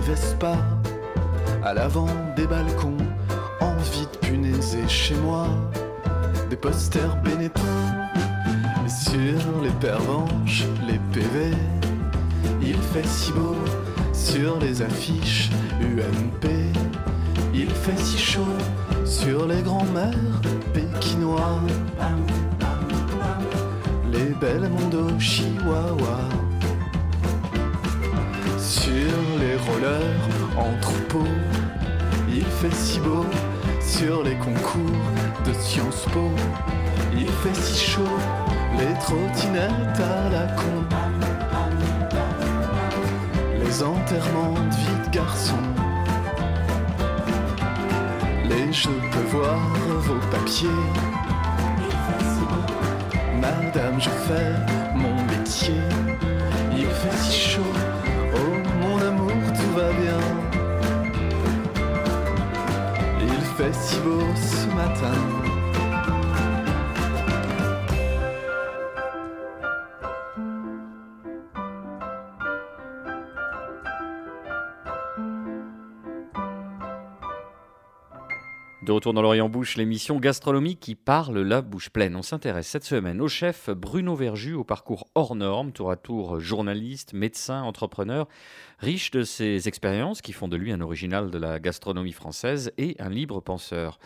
des Vespas, à l'avant des balcons, envie de punaiser chez moi, des posters Benetton sur les pervenches, les PV il fait si beau sur les affiches UMP. Il fait si chaud sur les grands-mères pékinois. Les belles mondos chihuahua. Sur les rollers en troupeau. Il fait si beau sur les concours de Sciences Po. Il fait si chaud les trottinettes à la con les enterrements de vie de garçon. Les je peux voir vos papiers. Madame, je fais mon métier. Il fait si chaud, Beau ce matin. De retour dans l'Orient Bouche, l'émission gastronomique qui parle la bouche pleine. On s'intéresse cette semaine au chef Bruno Verju, au parcours hors norme, tour à tour journaliste, médecin, entrepreneur, riche de ses expériences qui font de lui un original de la gastronomie française et un libre penseur.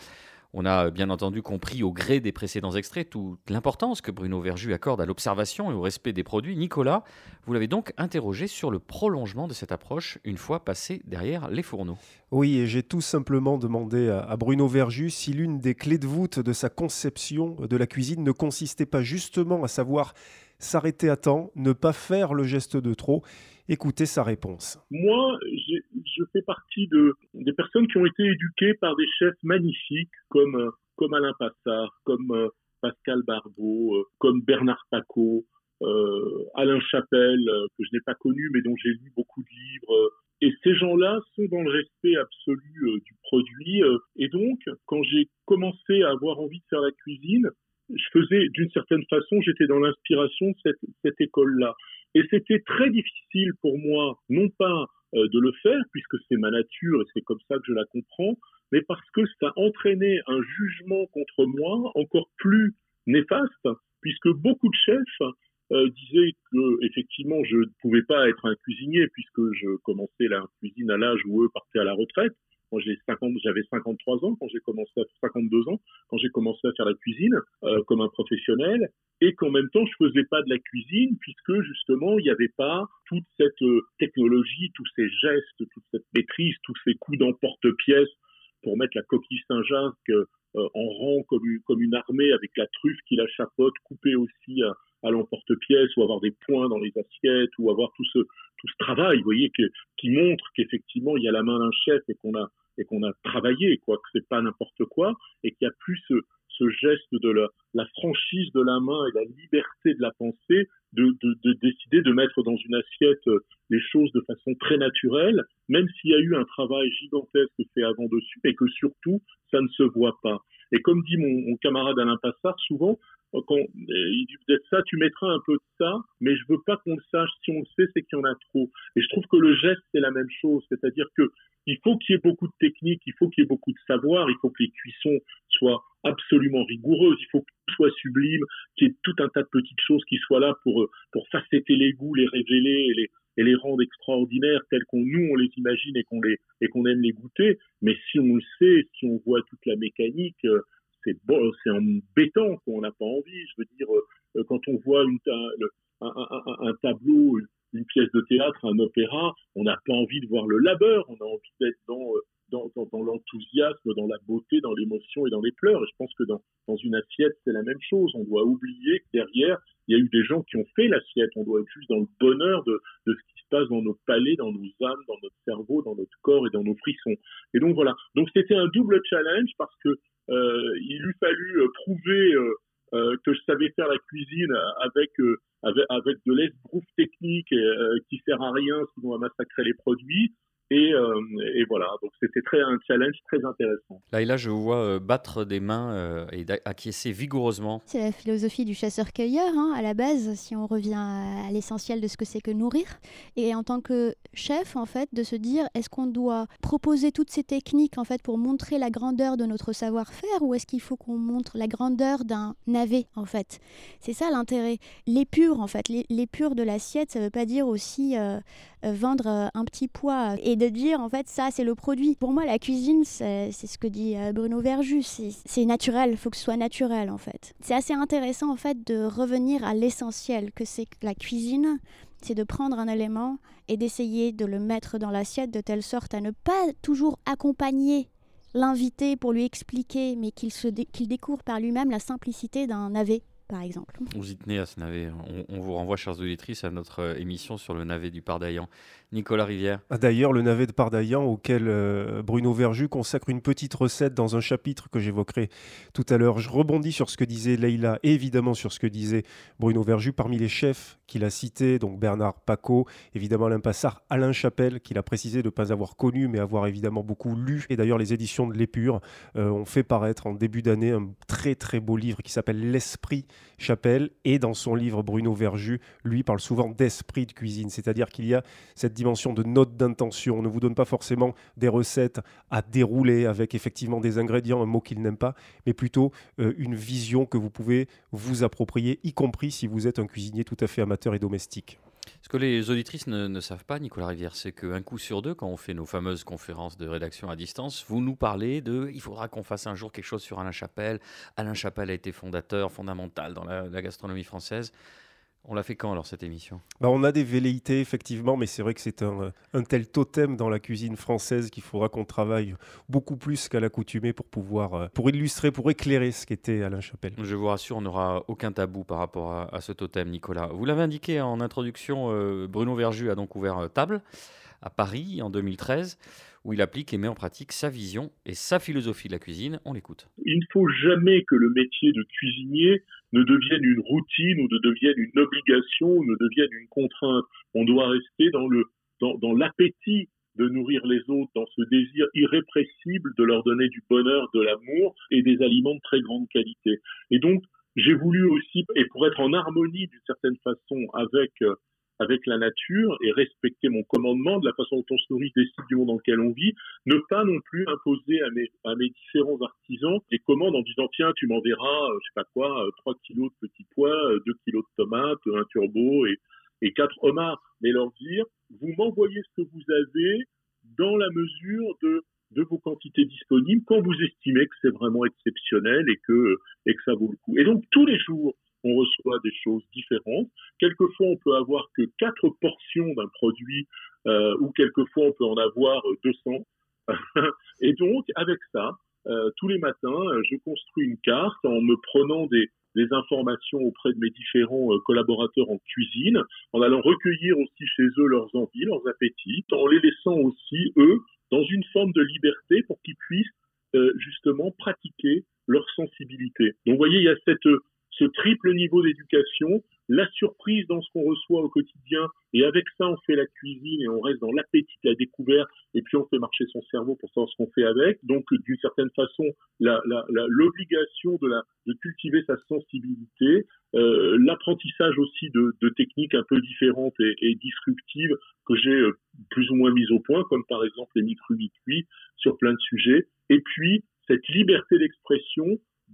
On a bien entendu compris au gré des précédents extraits toute l'importance que Bruno Verju accorde à l'observation et au respect des produits. Nicolas, vous l'avez donc interrogé sur le prolongement de cette approche une fois passé derrière les fourneaux. Oui, et j'ai tout simplement demandé à Bruno Verju si l'une des clés de voûte de sa conception de la cuisine ne consistait pas justement à savoir s'arrêter à temps, ne pas faire le geste de trop. Écoutez sa réponse. Moi, je fais partie de, des personnes qui ont été éduquées par des chefs magnifiques comme, euh, Alain Passard, comme euh, Pascal Barbeau, euh, comme Bernard Paco, Alain Chapelle, que je n'ai pas connu, mais dont j'ai lu beaucoup de livres. Et ces gens-là sont dans le respect absolu du produit. et donc, quand j'ai commencé à avoir envie de faire la cuisine, je faisais d'une certaine façon, j'étais dans l'inspiration de cette école-là. Et c'était très difficile pour moi, non pas euh, de le faire, puisque c'est ma nature et c'est comme ça que je la comprends, mais parce que ça entraînait un jugement contre moi encore plus néfaste, puisque beaucoup de chefs euh, disaient que effectivement je ne pouvais pas être un cuisinier puisque je commençais la cuisine à l'âge où eux partaient à la retraite j'avais 53 ans quand j'ai commencé à 52 ans quand j'ai commencé à faire la cuisine euh, comme un professionnel et qu'en même temps, je faisais pas de la cuisine puisque justement, il n'y avait pas toute cette euh, technologie, tous ces gestes, toute cette maîtrise, tous ces coups d'emporte-pièce pour mettre la coquille Saint-Jacques euh, en rang comme une, comme une armée avec la truffe qui la chapeaute, coupée aussi à, l'emporte-pièce ou avoir des points dans les assiettes ou avoir tout ce, tout ce travail, voyez, qui montre qu'effectivement il y a la main d'un chef et qu'on a, a travaillé, quoi, que c'est pas n'importe quoi et qu'il y a plus ce, ce geste de la, franchise de la main et la liberté de la pensée de, de, de, décider de mettre dans une assiette euh, les choses de façon très naturelle, même s'il y a eu un travail gigantesque fait avant dessus et que surtout ça ne se voit pas. Et comme dit mon, camarade Alain Passard, souvent quand il dit peut-être ça, tu mettras un peu de ça, mais je veux pas qu'on le sache. Si on le sait, c'est qu'il y en a trop. Et je trouve que le geste c'est la même chose, c'est-à-dire que il faut qu'il y ait beaucoup de technique, il faut qu'il y ait beaucoup de savoir, il faut que les cuissons soient absolument rigoureuses, il faut que tout soit sublime, qu'il y ait tout un tas de petites choses qui soient là pour pour facetter les goûts, les révéler et les et les rendre extraordinaires tels qu'on nous on les imagine et qu'on les et qu'on aime les goûter. Mais si on le sait, si on voit toute la mécanique, euh, c'est bon, c'est embêtant qu'on n'a pas envie. Je veux dire, euh, quand on voit une, un, un, un, tableau, une pièce de théâtre, un opéra, on n'a pas envie de voir le labeur, on a envie d'être dans, euh, l'enthousiasme, dans la beauté, dans l'émotion et dans les pleurs. Et je pense que dans, une assiette, c'est la même chose. On doit oublier que derrière, il y a eu des gens qui ont fait l'assiette. On doit être juste dans le bonheur de, ce qui se passe dans nos palais, dans nos âmes, dans notre cerveau, dans notre corps et dans nos frissons. Et donc voilà. Donc c'était un double challenge parce que euh, il lui fallu euh, prouver euh, que je savais faire la cuisine avec avec, avec de l'esbrouf technique qui sert à rien sinon à massacrer les produits et, euh, et, voilà, donc c'était très un challenge très intéressant. Là et là, je vois euh, battre des mains euh, et acquiescer vigoureusement. C'est la philosophie du chasseur-cueilleur, hein, à la base, si on revient à, l'essentiel de ce que c'est que nourrir. Et en tant que chef, en fait, de se dire, est-ce qu'on doit proposer toutes ces techniques, en fait, pour montrer la grandeur de notre savoir-faire, ou est-ce qu'il faut qu'on montre la grandeur d'un navet, en fait? C'est ça l'intérêt. L'épure, en fait, l'épure de l'assiette, ça veut pas dire aussi vendre un petit poids. Et de dire en fait ça c'est le produit. Pour moi la cuisine c'est ce que dit euh, Bruno Verjus, c'est naturel, il faut que ce soit naturel en fait. C'est assez intéressant en fait de revenir à l'essentiel que c'est la cuisine, c'est de prendre un élément et d'essayer de le mettre dans l'assiette de telle sorte à ne pas toujours accompagner l'invité pour lui expliquer, mais qu'il qu'il découvre par lui-même la simplicité d'un navet par exemple. Vous y tenez à ce navet. On, vous renvoie, chers auditrices, à notre euh, émission sur le navet du Pardaillan. Nicolas Rivière. Ah, d'ailleurs, le navet de Pardaillan, auquel euh, Bruno Verjus consacre une petite recette dans un chapitre que j'évoquerai tout à l'heure. Je rebondis sur ce que disait Leïla et évidemment sur ce que disait Bruno Verjus. Parmi les chefs qu'il a cités, donc Bernard Paco, évidemment Alain Alain Chapelle, qu'il a précisé de ne pas avoir connu, mais avoir évidemment beaucoup lu. Et d'ailleurs, les éditions de l'Épure euh, ont fait paraître en début d'année un très très beau livre qui s'appelle L'Esprit Chapelle. Et dans son livre, Bruno Verjus, lui, parle souvent d'esprit de cuisine, c'est-à-dire qu'il y a cette dimension de note d'intention. On ne vous donne pas forcément des recettes à dérouler avec effectivement des ingrédients, un mot qu'il n'aime pas, mais plutôt euh, une vision que vous pouvez vous approprier, y compris si vous êtes un cuisinier tout à fait amateur et domestique. Ce que les auditrices ne, savent pas, Nicolas Rivière, c'est qu'un coup sur deux, quand on fait nos fameuses conférences de rédaction à distance, vous nous parlez de il faudra qu'on fasse un jour quelque chose sur Alain Chapelle. Alain Chapelle a été fondateur, fondamental dans la gastronomie française. On l'a fait quand alors cette émission? Bah, On a des velléités effectivement, mais c'est vrai que c'est un, tel totem dans la cuisine française qu'il faudra qu'on travaille beaucoup plus qu'à l'accoutumée pour pouvoir, euh, pour illustrer, pour éclairer ce qu'était Alain Chapelle. Je vous rassure, on n'aura aucun tabou par rapport à, ce totem, Nicolas. Vous l'avez indiqué en introduction, euh, Bruno Verjus a donc ouvert euh, table. à Paris en 2013, où il applique et met en pratique sa vision et sa philosophie de la cuisine. On l'écoute. Il ne faut jamais que le métier de cuisinier ne devienne une routine ou ne devienne une obligation ou ne devienne une contrainte. On doit rester dans le dans, l'appétit de nourrir les autres, dans ce désir irrépressible de leur donner du bonheur, de l'amour et des aliments de très grande qualité. Et donc, j'ai voulu aussi, et pour être en harmonie d'une certaine façon avec euh, avec la nature et respecter mon commandement de la façon dont on se nourrit des sites du monde dans lequel on vit, ne pas non plus imposer à mes, à mes différents artisans des commandes en disant tiens tu m'enverras euh, je sais pas quoi 3 euh, kilos de petits pois, 2 kilos de tomates, un turbo et, et 4 homards, mais leur dire vous m'envoyez ce que vous avez dans la mesure de de vos quantités disponibles quand vous estimez que c'est vraiment exceptionnel et que, et que ça vaut le coup. Et donc, tous les jours, on reçoit des choses différentes. Quelquefois, on peut avoir que quatre portions d'un produit, euh, ou quelquefois, on peut en avoir 200. et donc, avec ça, euh, tous les matins, je construis une carte en me prenant des, informations auprès de mes différents euh, collaborateurs en cuisine, en allant recueillir aussi chez eux leurs envies, leurs appétits, en les laissant aussi, eux, dans une forme de liberté pour qu'ils puissent euh, justement pratiquer leur sensibilité. Donc vous voyez, il y a cette, ce triple niveau d'éducation, la surprise dans ce qu'on reçoit au quotidien, et avec ça on fait la cuisine et on reste dans l'appétit, la découverte, et puis on fait marcher son cerveau pour savoir ce qu'on fait avec. Donc d'une certaine façon, l'obligation de, la, de cultiver sa sensibilité, euh, l'apprentissage aussi de, de, techniques un peu différentes et, et disruptives que j'ai euh, plus ou moins mises au point, comme par exemple les micro sur plein de sujets, et puis cette liberté d'expression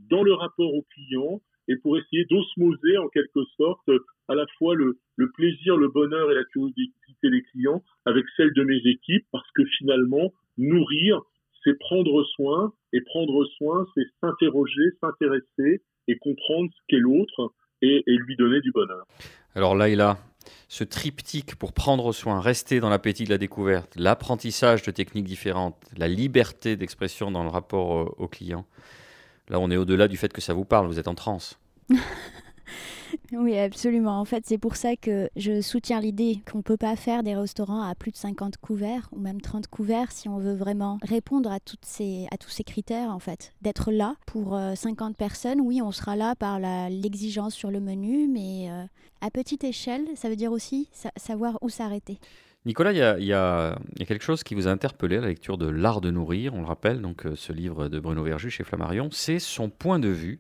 dans le rapport au client, et pour essayer d'osmoser en quelque sorte à la fois le, plaisir, le bonheur et la curiosité des clients avec celle de mes équipes parce que finalement, nourrir, c'est prendre soin et prendre soin, c'est s'interroger, s'intéresser et comprendre ce qu'est l'autre et, et, lui donner du bonheur. Alors là, il a ce triptyque pour prendre soin, rester dans l'appétit de la découverte, l'apprentissage de techniques différentes, la liberté d'expression dans le rapport au client. Là, on est au-delà du fait que ça vous parle, vous êtes en transe. oui, absolument. En fait, c'est pour ça que je soutiens l'idée qu'on ne peut pas faire des restaurants à plus de 50 couverts ou même 30 couverts si on veut vraiment répondre à, ces, à tous ces critères, en fait. D'être là pour 50 euh, personnes, oui, on sera là par l'exigence sur le menu, mais euh, à petite échelle, ça veut dire aussi savoir où s'arrêter. Nicolas, il y, a, quelque chose qui vous a interpellé à la lecture de L'Art de nourrir, on le rappelle, donc euh, ce livre de Bruno Verjus chez Flammarion, c'est son point de vue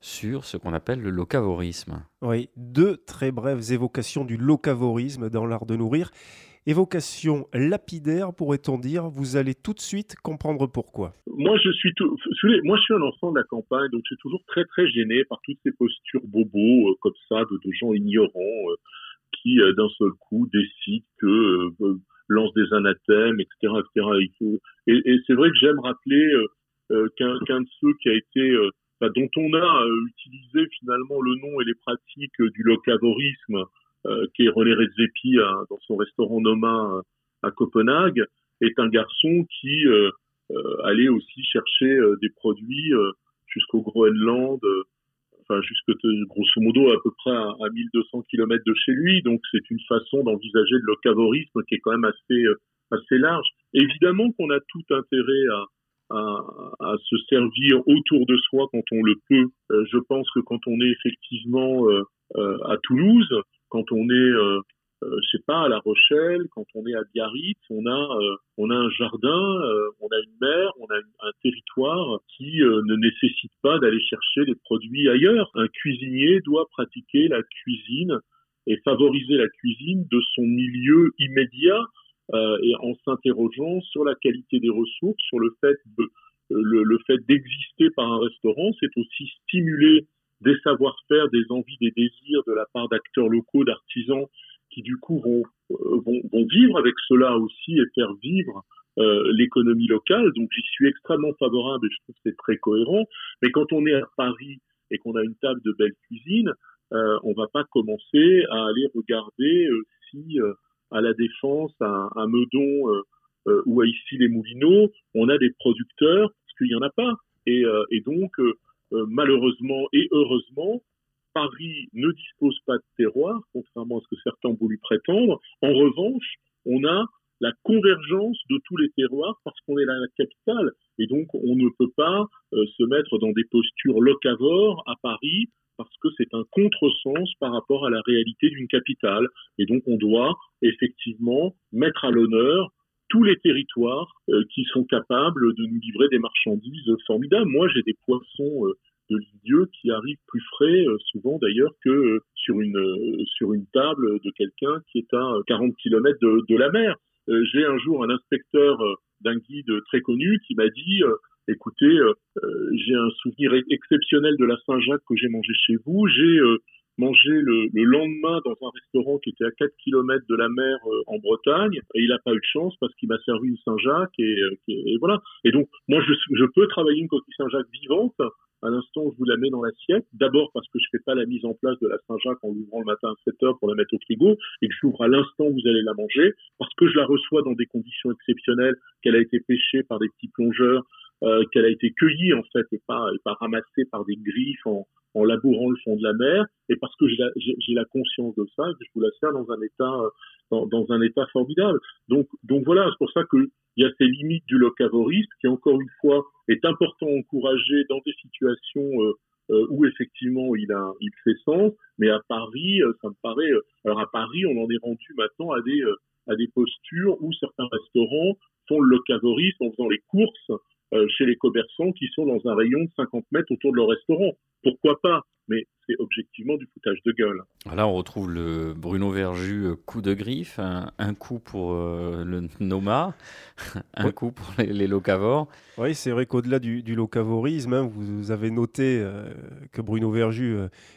sur ce qu'on appelle le locavorisme. Oui, deux très brèves évocations du locavorisme dans L'Art de nourrir. Évocation lapidaire, pourrait-on dire. Vous allez tout de suite comprendre pourquoi. Moi, je suis moi, je suis un enfant de la campagne, donc je suis toujours très très gêné par toutes ces postures bobos euh, comme ça de, gens ignorants. Euh, qui euh, d'un seul coup décide que euh, euh, lance des anathèmes, etc., etc. Et, c'est vrai que j'aime rappeler qu'un de ceux qui a été dont on a utilisé finalement le nom et les pratiques du locavorisme, qui est René Redzepi dans son restaurant Noma à Copenhague, est un garçon qui allait aussi chercher des produits jusqu'au Groenland, enfin jusque grosso modo à peu près à, 1200 km de chez lui. Donc c'est une façon d'envisager le locavorisme qui est quand même assez euh, assez large. Évidemment qu'on a tout intérêt à, à, se servir autour de soi quand on le peut. Euh, je pense que quand on est effectivement euh, à Toulouse, quand on est je sais pas, à La Rochelle, quand on est à Biarritz, on a, euh, on a un jardin, euh, on a une mer, on a un territoire qui ne nécessite pas d'aller chercher les produits ailleurs. Un cuisinier doit pratiquer la cuisine et favoriser la cuisine de son milieu immédiat et en s'interrogeant sur la qualité des ressources, sur le fait de, le, le fait d'exister par un restaurant, c'est aussi stimuler des savoir-faire, des envies, des désirs de la part d'acteurs locaux, d'artisans qui du coup vont, euh, vont, vont, vivre avec cela aussi et faire vivre euh, l'économie locale. Donc j'y suis extrêmement favorable et je trouve que c'est très cohérent. Mais quand on est à Paris et qu'on a une table de belle cuisine, euh, on va pas commencer à aller regarder euh, si à la Défense, à, Meudon ou à ici les Moulineaux, on a des producteurs, parce qu'il y en a pas. Et donc malheureusement et heureusement, Paris ne dispose pas de terroir, contrairement à ce que certains ont voulu prétendre. En revanche, on a la convergence de tous les terroirs parce qu'on est la capitale. Et donc, on ne peut pas euh, se mettre dans des postures locavores à Paris parce que c'est un contresens par rapport à la réalité d'une capitale. Et donc, on doit effectivement mettre à l'honneur tous les territoires euh, qui sont capables de nous livrer des marchandises formidables. Moi, j'ai des poissons euh, de l'idieux qui arrivent plus frais, souvent d'ailleurs, que sur une, sur une table de quelqu'un qui est à 40 km de, la mer. Euh, j'ai un jour un inspecteur euh, d'un guide très connu qui m'a dit euh, écoutez, j'ai un souvenir exceptionnel de la Saint-Jacques que j'ai mangé chez vous. J'ai mangé le, lendemain dans un restaurant qui était à 4 km de la mer en Bretagne et il n'a pas eu de chance parce qu'il m'a servi une Saint-Jacques et, voilà. Et donc moi je peux travailler une coquille Saint-Jacques vivante à l'instant je vous la mets dans l'assiette, d'abord parce que je fais pas la mise en place de la Saint-Jacques en l'ouvrant le matin à 7 heures pour la mettre au frigo. Et que j'ouvre à l'instant où vous allez la manger, parce que je la reçois dans des conditions exceptionnelles, qu'elle a été pêchée par des petits plongeurs, euh, qu'elle a été cueillie en fait et pas, et pas ramassée par des griffes en, en labourant le fond de la mer, et parce que j'ai la, conscience de ça, que je vous la sers dans un état, dans, dans un état formidable. Donc, donc voilà, c'est pour ça qu'il y a ces limites du locavorisme qui, encore une fois, est important à encourager dans des situations euh, euh, où effectivement il a, il fait sens. Mais à Paris, euh, ça me paraît. alors à Paris, on en est rendu maintenant à des à des postures où certains restaurants font le locavorisme en faisant les courses chez les commerçants qui sont dans un rayon de 50 mètres autour de leur restaurant. Pourquoi pas? Mais c'est objectivement du foutage de gueule. Là, on retrouve le Bruno Verju euh, coup de griffe, un, coup pour euh, le Noma, un coup pour les, locavores. Oui, c'est vrai qu'au-delà du, locavorisme, hein, vous, avez noté euh, que Bruno Verju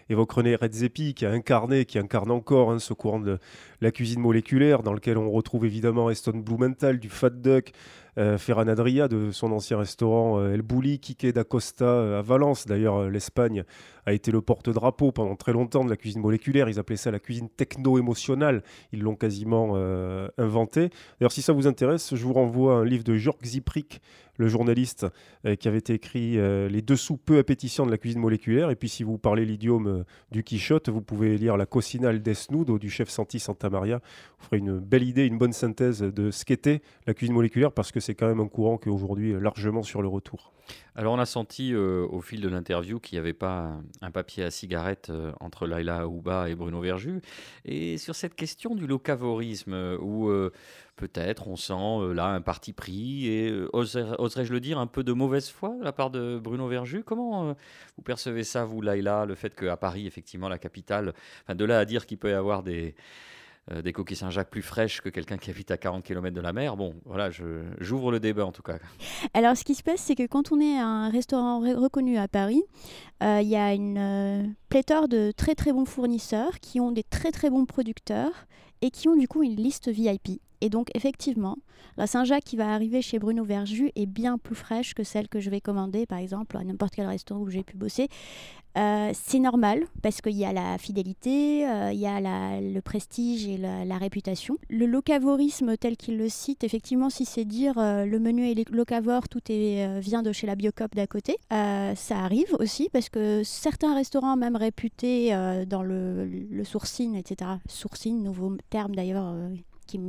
évoque René Redzepi, qui a incarné, qui incarne encore hein, ce courant de la cuisine moléculaire, dans lequel on retrouve évidemment Eston Blumenthal, du Fat Duck, Ferran Adria de son ancien restaurant El Bulli, Kike d'Acosta à Valence. D'ailleurs, l'Espagne a été le porte-drapeau pendant très longtemps de la cuisine moléculaire. Ils appelaient ça la cuisine techno-émotionnelle. Ils l'ont quasiment euh, inventé. D'ailleurs, si ça vous intéresse, je vous renvoie à un livre de Jörg Ziprik, le journaliste euh, qui avait écrit euh, Les dessous peu appétissants de la cuisine moléculaire. Et puis, si vous parlez l'idiome du Quichotte, vous pouvez lire La Cocinale Desnudo du chef Santi Santa Maria. Vous ferez une belle idée, une bonne synthèse de ce qu'était la cuisine moléculaire parce que c'est quand même un courant qui est aujourd'hui largement sur le retour. Alors on a senti euh, au fil de l'interview qu'il n'y avait pas un, papier à cigarette euh, entre Laila Aouba et Bruno Verju. Et sur cette question du locavorisme, euh, où peut-être on sent là un parti pris et oserais-je le dire un peu de mauvaise foi de la part de Bruno Verju, comment vous percevez ça vous Laila, le fait qu'à Paris effectivement la capitale, de là à dire qu'il peut y avoir des euh, des coquilles Saint-Jacques plus fraîches que quelqu'un qui habite à 40 km de la mer. Bon, voilà, j'ouvre le débat en tout cas. Alors, ce qui se passe, c'est que quand on est un restaurant reconnu à Paris, euh, il y a une euh, pléthore de très très bons fournisseurs qui ont des très très bons producteurs et qui ont du coup une liste VIP. Et donc, effectivement, la Saint-Jacques qui va arriver chez Bruno Verju est bien plus fraîche que celle que je vais commander, par exemple, à n'importe quel restaurant où j'ai pu bosser. Euh, c'est normal parce qu'il y a la fidélité, euh, il y a le prestige et la, réputation. Le locavorisme tel qu'il le cite, effectivement, si c'est dire euh, le menu est locavore, tout vient de chez la Biocop d'à côté, ça arrive aussi parce que certains restaurants, même réputés dans le, le sourcing, etc., sourcing, nouveau d'ailleurs qui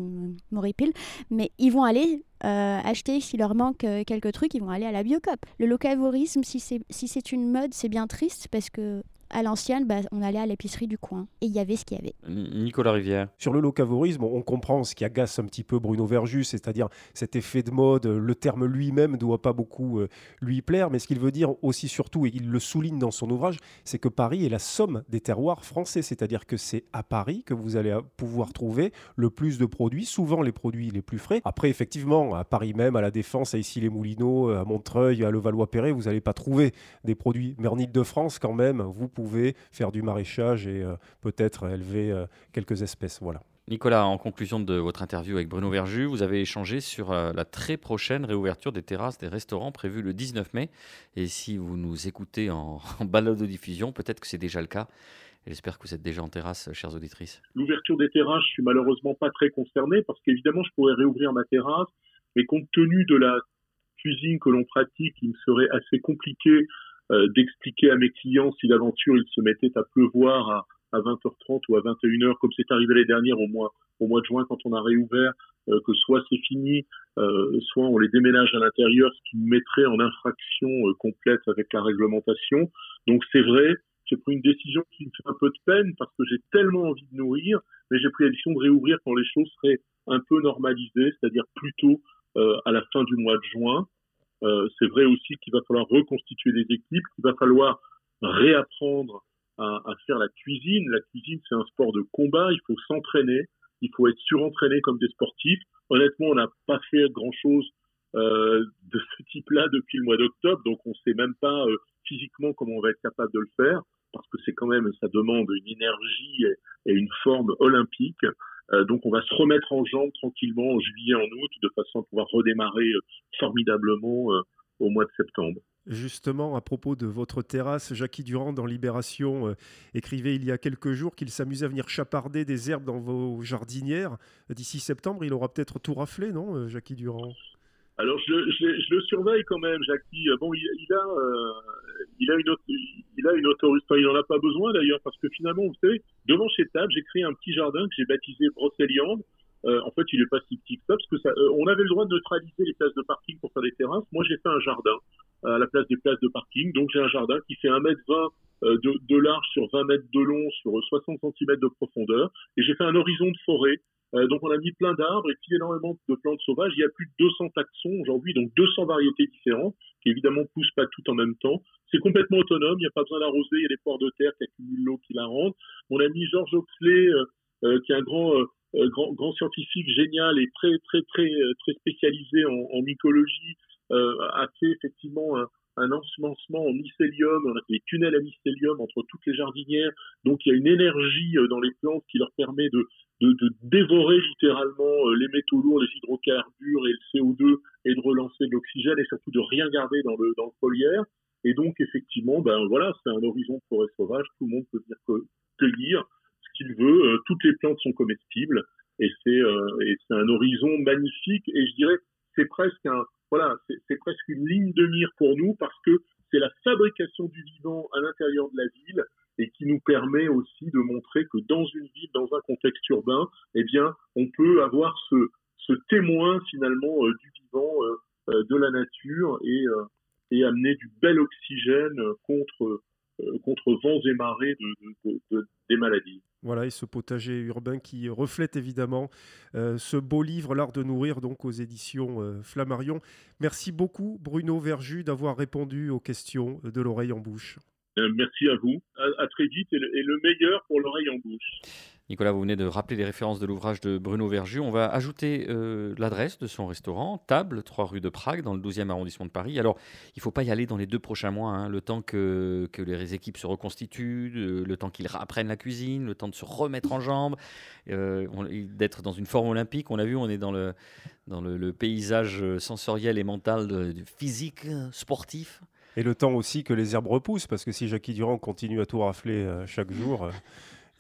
m'horripile, mais ils vont aller euh, acheter, s'il leur manque euh, quelques trucs, ils vont aller à la Biocop. Le locavorisme, si c'est si une mode, c'est bien triste parce que à l'ancienne, bah, on allait à l'épicerie du coin et il y avait ce qu'il y avait. Nicolas Rivière. Sur le locavorisme, on comprend ce qui agace un petit peu Bruno Verjus, c'est-à-dire cet effet de mode. Le terme lui-même ne doit pas beaucoup euh, lui plaire, mais ce qu'il veut dire aussi surtout, et il le souligne dans son ouvrage, c'est que Paris est la somme des terroirs français, c'est-à-dire que c'est à Paris que vous allez pouvoir trouver le plus de produits, souvent les produits les plus frais. Après, effectivement, à Paris même, à la Défense, à Issy-les-Moulineaux, à Montreuil, à Levallois-Perret, vous n'allez pas trouver des produits. Mais en Ile-de-France, quand même, vous pouvez faire du maraîchage et euh, peut-être élever euh, quelques espèces. Voilà. Nicolas, en conclusion de votre interview avec Bruno Verju, vous avez échangé sur euh, la très prochaine réouverture des terrasses des restaurants prévue le 19 mai. Et si vous nous écoutez en, en balade de diffusion, peut-être que c'est déjà le cas. J'espère que vous êtes déjà en terrasse, chères auditrices. L'ouverture des terrasses, je suis malheureusement pas très concerné parce qu'évidemment, je pourrais réouvrir ma terrasse, mais compte tenu de la cuisine que l'on pratique, il me serait assez compliqué euh, d'expliquer à mes clients si l'aventure il se mettait à pleuvoir à, à 20h30 ou à 21h, comme c'est arrivé l'année dernière au mois, au mois de juin quand on a réouvert, euh, que soit c'est fini, euh, soit on les déménage à l'intérieur, ce qui mettrait en infraction euh, complète avec la réglementation. Donc c'est vrai, j'ai pris une décision qui me fait un peu de peine parce que j'ai tellement envie de nourrir, mais j'ai pris la décision de réouvrir quand les choses seraient un peu normalisées, c'est-à-dire plutôt à la fin du mois de juin. C'est vrai aussi qu'il va falloir reconstituer des équipes, qu'il va falloir réapprendre à, faire la cuisine. La cuisine, c'est un sport de combat, il faut s'entraîner, il faut être surentraîné comme des sportifs. Honnêtement, on n'a pas fait grand-chose euh, de ce type-là depuis le mois d'octobre, donc on ne sait même pas euh, physiquement comment on va être capable de le faire, parce que c'est quand même, ça demande une énergie et, une forme olympique. Euh, donc on va se remettre en jambe tranquillement en juillet, en août, de façon à pouvoir redémarrer euh, formidablement euh, au mois de septembre. Justement, à propos de votre terrasse, Jackie Durand, dans Libération, écrivait il y a quelques jours qu'il s'amusait à venir chaparder des herbes dans vos jardinières. D'ici septembre, il aura peut-être tout raflé, non, Jackie Durand? Alors je, je, le surveille quand même, Jackie. Bon, il, a, euh, il a une, il a une autorité. il en a pas besoin d'ailleurs parce que finalement, vous savez, devant chez Table, j'ai créé un petit jardin que j'ai baptisé Brocéliande. Euh, en fait, il est pas si petit que ça parce que ça, on avait le droit de neutraliser les places de parking pour faire des terrasses. Moi, j'ai fait un jardin à la place des places de parking. Donc j'ai un jardin qui fait 1m20 euh, de, de, large sur 20 mètres de long sur 60 cm de profondeur. Et j'ai fait un horizon de forêt. Euh, donc on a mis plein d'arbres et puis énormément de plantes sauvages. Il y a plus de 200 taxons aujourd'hui, donc 200 variétés différentes qui évidemment poussent pas toutes en même temps. C'est complètement autonome, il n'y a pas besoin d'arroser, il y a des ports de terre qui accumulent l'eau qui la rendent. Mon ami Georges Oxley, euh, qui est un grand, grand, scientifique génial et très très très très spécialisé en, en mycologie, euh, a fait effectivement un, un ensemencement en mycélium, on a des tunnels à mycélium entre toutes les jardinières, donc il y a une énergie euh, dans les plantes qui leur permet de, dévorer littéralement euh, les métaux lourds, les hydrocarbures et le CO2 et de relancer de l'oxygène et surtout de rien garder dans le, dans le foliaire. Et donc effectivement, ben voilà, c'est un horizon de forêt sauvage, tout le monde peut venir cueillir ce qu'il veut, toutes les plantes sont comestibles. Et c'est c'est un horizon magnifique. Et je dirais c'est presque un voilà, c'est presque une ligne de mire pour nous parce que c'est la fabrication du vivant à l'intérieur de la ville et qui nous permet aussi de montrer que dans une ville, dans un contexte urbain, eh bien, on peut avoir ce, témoin finalement euh, du vivant, euh, euh, de la nature et amener du bel oxygène contre, contre vents et marées de, de, des maladies. Voilà, et ce potager urbain qui reflète évidemment euh, ce beau livre, L'art de nourrir, donc aux éditions euh, Flammarion. Merci beaucoup, Bruno Verju, d'avoir répondu aux questions de l'oreille en bouche. Euh, merci à vous. À, très vite et le meilleur pour l'oreille en bouche. Nicolas, vous venez de rappeler les références de l'ouvrage de Bruno Verju. On va ajouter euh, l'adresse de son restaurant, Table, 3 rue de Prague, dans le 12e arrondissement de Paris. Alors, il ne faut pas y aller dans les deux prochains mois, hein, le temps que, les équipes se reconstituent, le, temps qu'ils apprennent la cuisine, le temps de se remettre en jambes, euh, d'être dans une forme olympique. On l'a vu, on est dans le, paysage sensoriel et mental physique sportif. Et le temps aussi que les herbes repoussent, parce que si Jackie Durand continue à tout rafler euh, chaque jour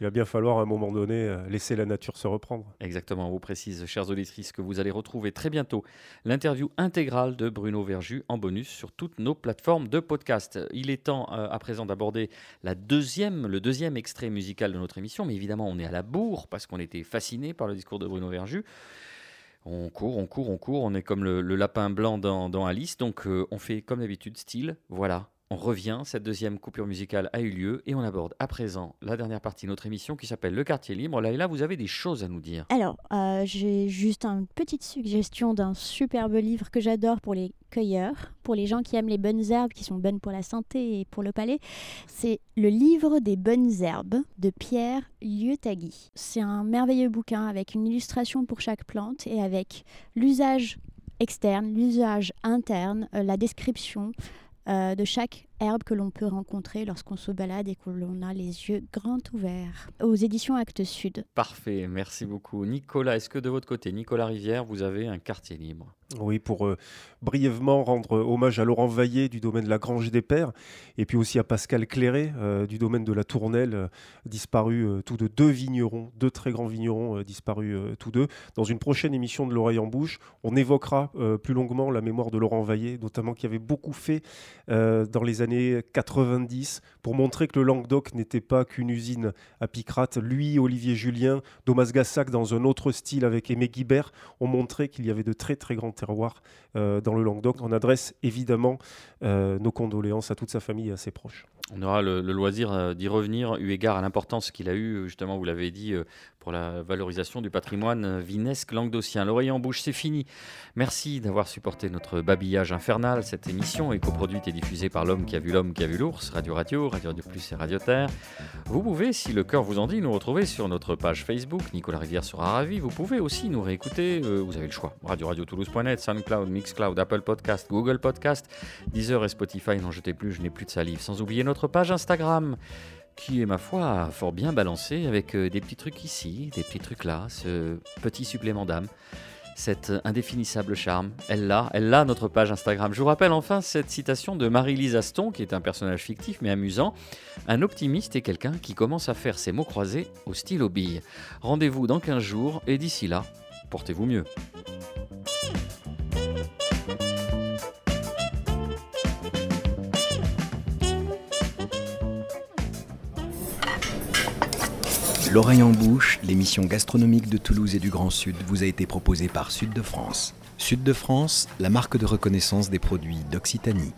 il va bien falloir à un moment donné euh, laisser la nature se reprendre. Exactement, on vous précise, chers auditrices, que vous allez retrouver très bientôt l'interview intégrale de Bruno Verju en bonus sur toutes nos plateformes de podcast. Il est temps euh, à présent d'aborder le deuxième extrait musical de notre émission, mais évidemment on est à la bourre parce qu'on était fasciné par le discours de Bruno Verju. On court, on court, on court, on est comme le, lapin blanc dans, Alice, donc euh, on fait comme d'habitude style, voilà, on revient, cette deuxième coupure musicale a eu lieu et on aborde à présent la dernière partie de notre émission qui s'appelle Le quartier libre. Là, vous avez des choses à nous dire. Alors, euh, j'ai juste une petite suggestion d'un superbe livre que j'adore pour les cueilleurs, pour les gens qui aiment les bonnes herbes, qui sont bonnes pour la santé et pour le palais. C'est Le livre des bonnes herbes de Pierre Lieutagui. C'est un merveilleux bouquin avec une illustration pour chaque plante et avec l'usage externe, l'usage interne, euh, la description, de chaque herbe que l'on peut rencontrer lorsqu'on se balade et que l'on a les yeux grands ouverts. Aux éditions Actes Sud. Parfait, merci beaucoup. Nicolas, est-ce que de votre côté, Nicolas Rivière, vous avez un quartier libre? Oui, pour euh, brièvement rendre hommage à Laurent Vaillé du domaine de la Grange des Pères, et puis aussi à Pascal Cléré euh, du domaine de la Tournelle, euh, disparus tous deux, deux vignerons, deux très grands vignerons disparus tous deux. Dans une prochaine émission de l'oreille en bouche, on évoquera plus longuement la mémoire de Laurent Vaillé, notamment qui avait beaucoup fait dans les années 90 pour montrer que le Languedoc n'était pas qu'une usine à Picrate. Lui, Olivier Julien, Thomas Gassac, dans un autre style avec Aimé Guibert, ont montré qu'il y avait de très très grands terroirs euh, dans le Languedoc. On adresse évidemment euh, nos condoléances à toute sa famille et à ses proches. On aura le, loisir euh, d'y revenir, eu égard à l'importance qu'il a eu, justement, vous l'avez dit, pour la valorisation du patrimoine vinesque languedocien. L'oreille en bouche, c'est fini. Merci d'avoir supporté notre babillage infernal. Cette émission est coproduite et diffusée par l'homme qui a vu l'homme qui a vu l'ours, Radio Radio, Radio Radio Plus et Radio Terre. Vous pouvez, si le cœur vous en dit, nous retrouver sur notre page Facebook. Nicolas Rivière sera ravi. Vous pouvez aussi nous réécouter. vous avez le choix. Radio Radio Toulouse.net, SoundCloud, Mixcloud, Apple Podcast, Google Podcast, Deezer et Spotify. N'en jetez plus, je n'ai plus de salive. Sans oublier notre page Instagram qui est ma foi fort bien balancé avec euh, des petits trucs ici, des petits trucs là, ce petit supplément d'âme, cet indéfinissable charme. Elle l'a, elle l'a notre page Instagram. Je vous rappelle enfin cette citation de Marie-Lise Aston, qui est un personnage fictif mais amusant. Un optimiste est quelqu'un qui commence à faire ses mots croisés au stylo bille. Rendez-vous dans 15 jours et d'ici là, portez-vous mieux. L'oreille en bouche, l'émission gastronomique de Toulouse et du Grand Sud vous a été proposée par Sud de France. Sud de France, la marque de reconnaissance des produits d'Occitanie.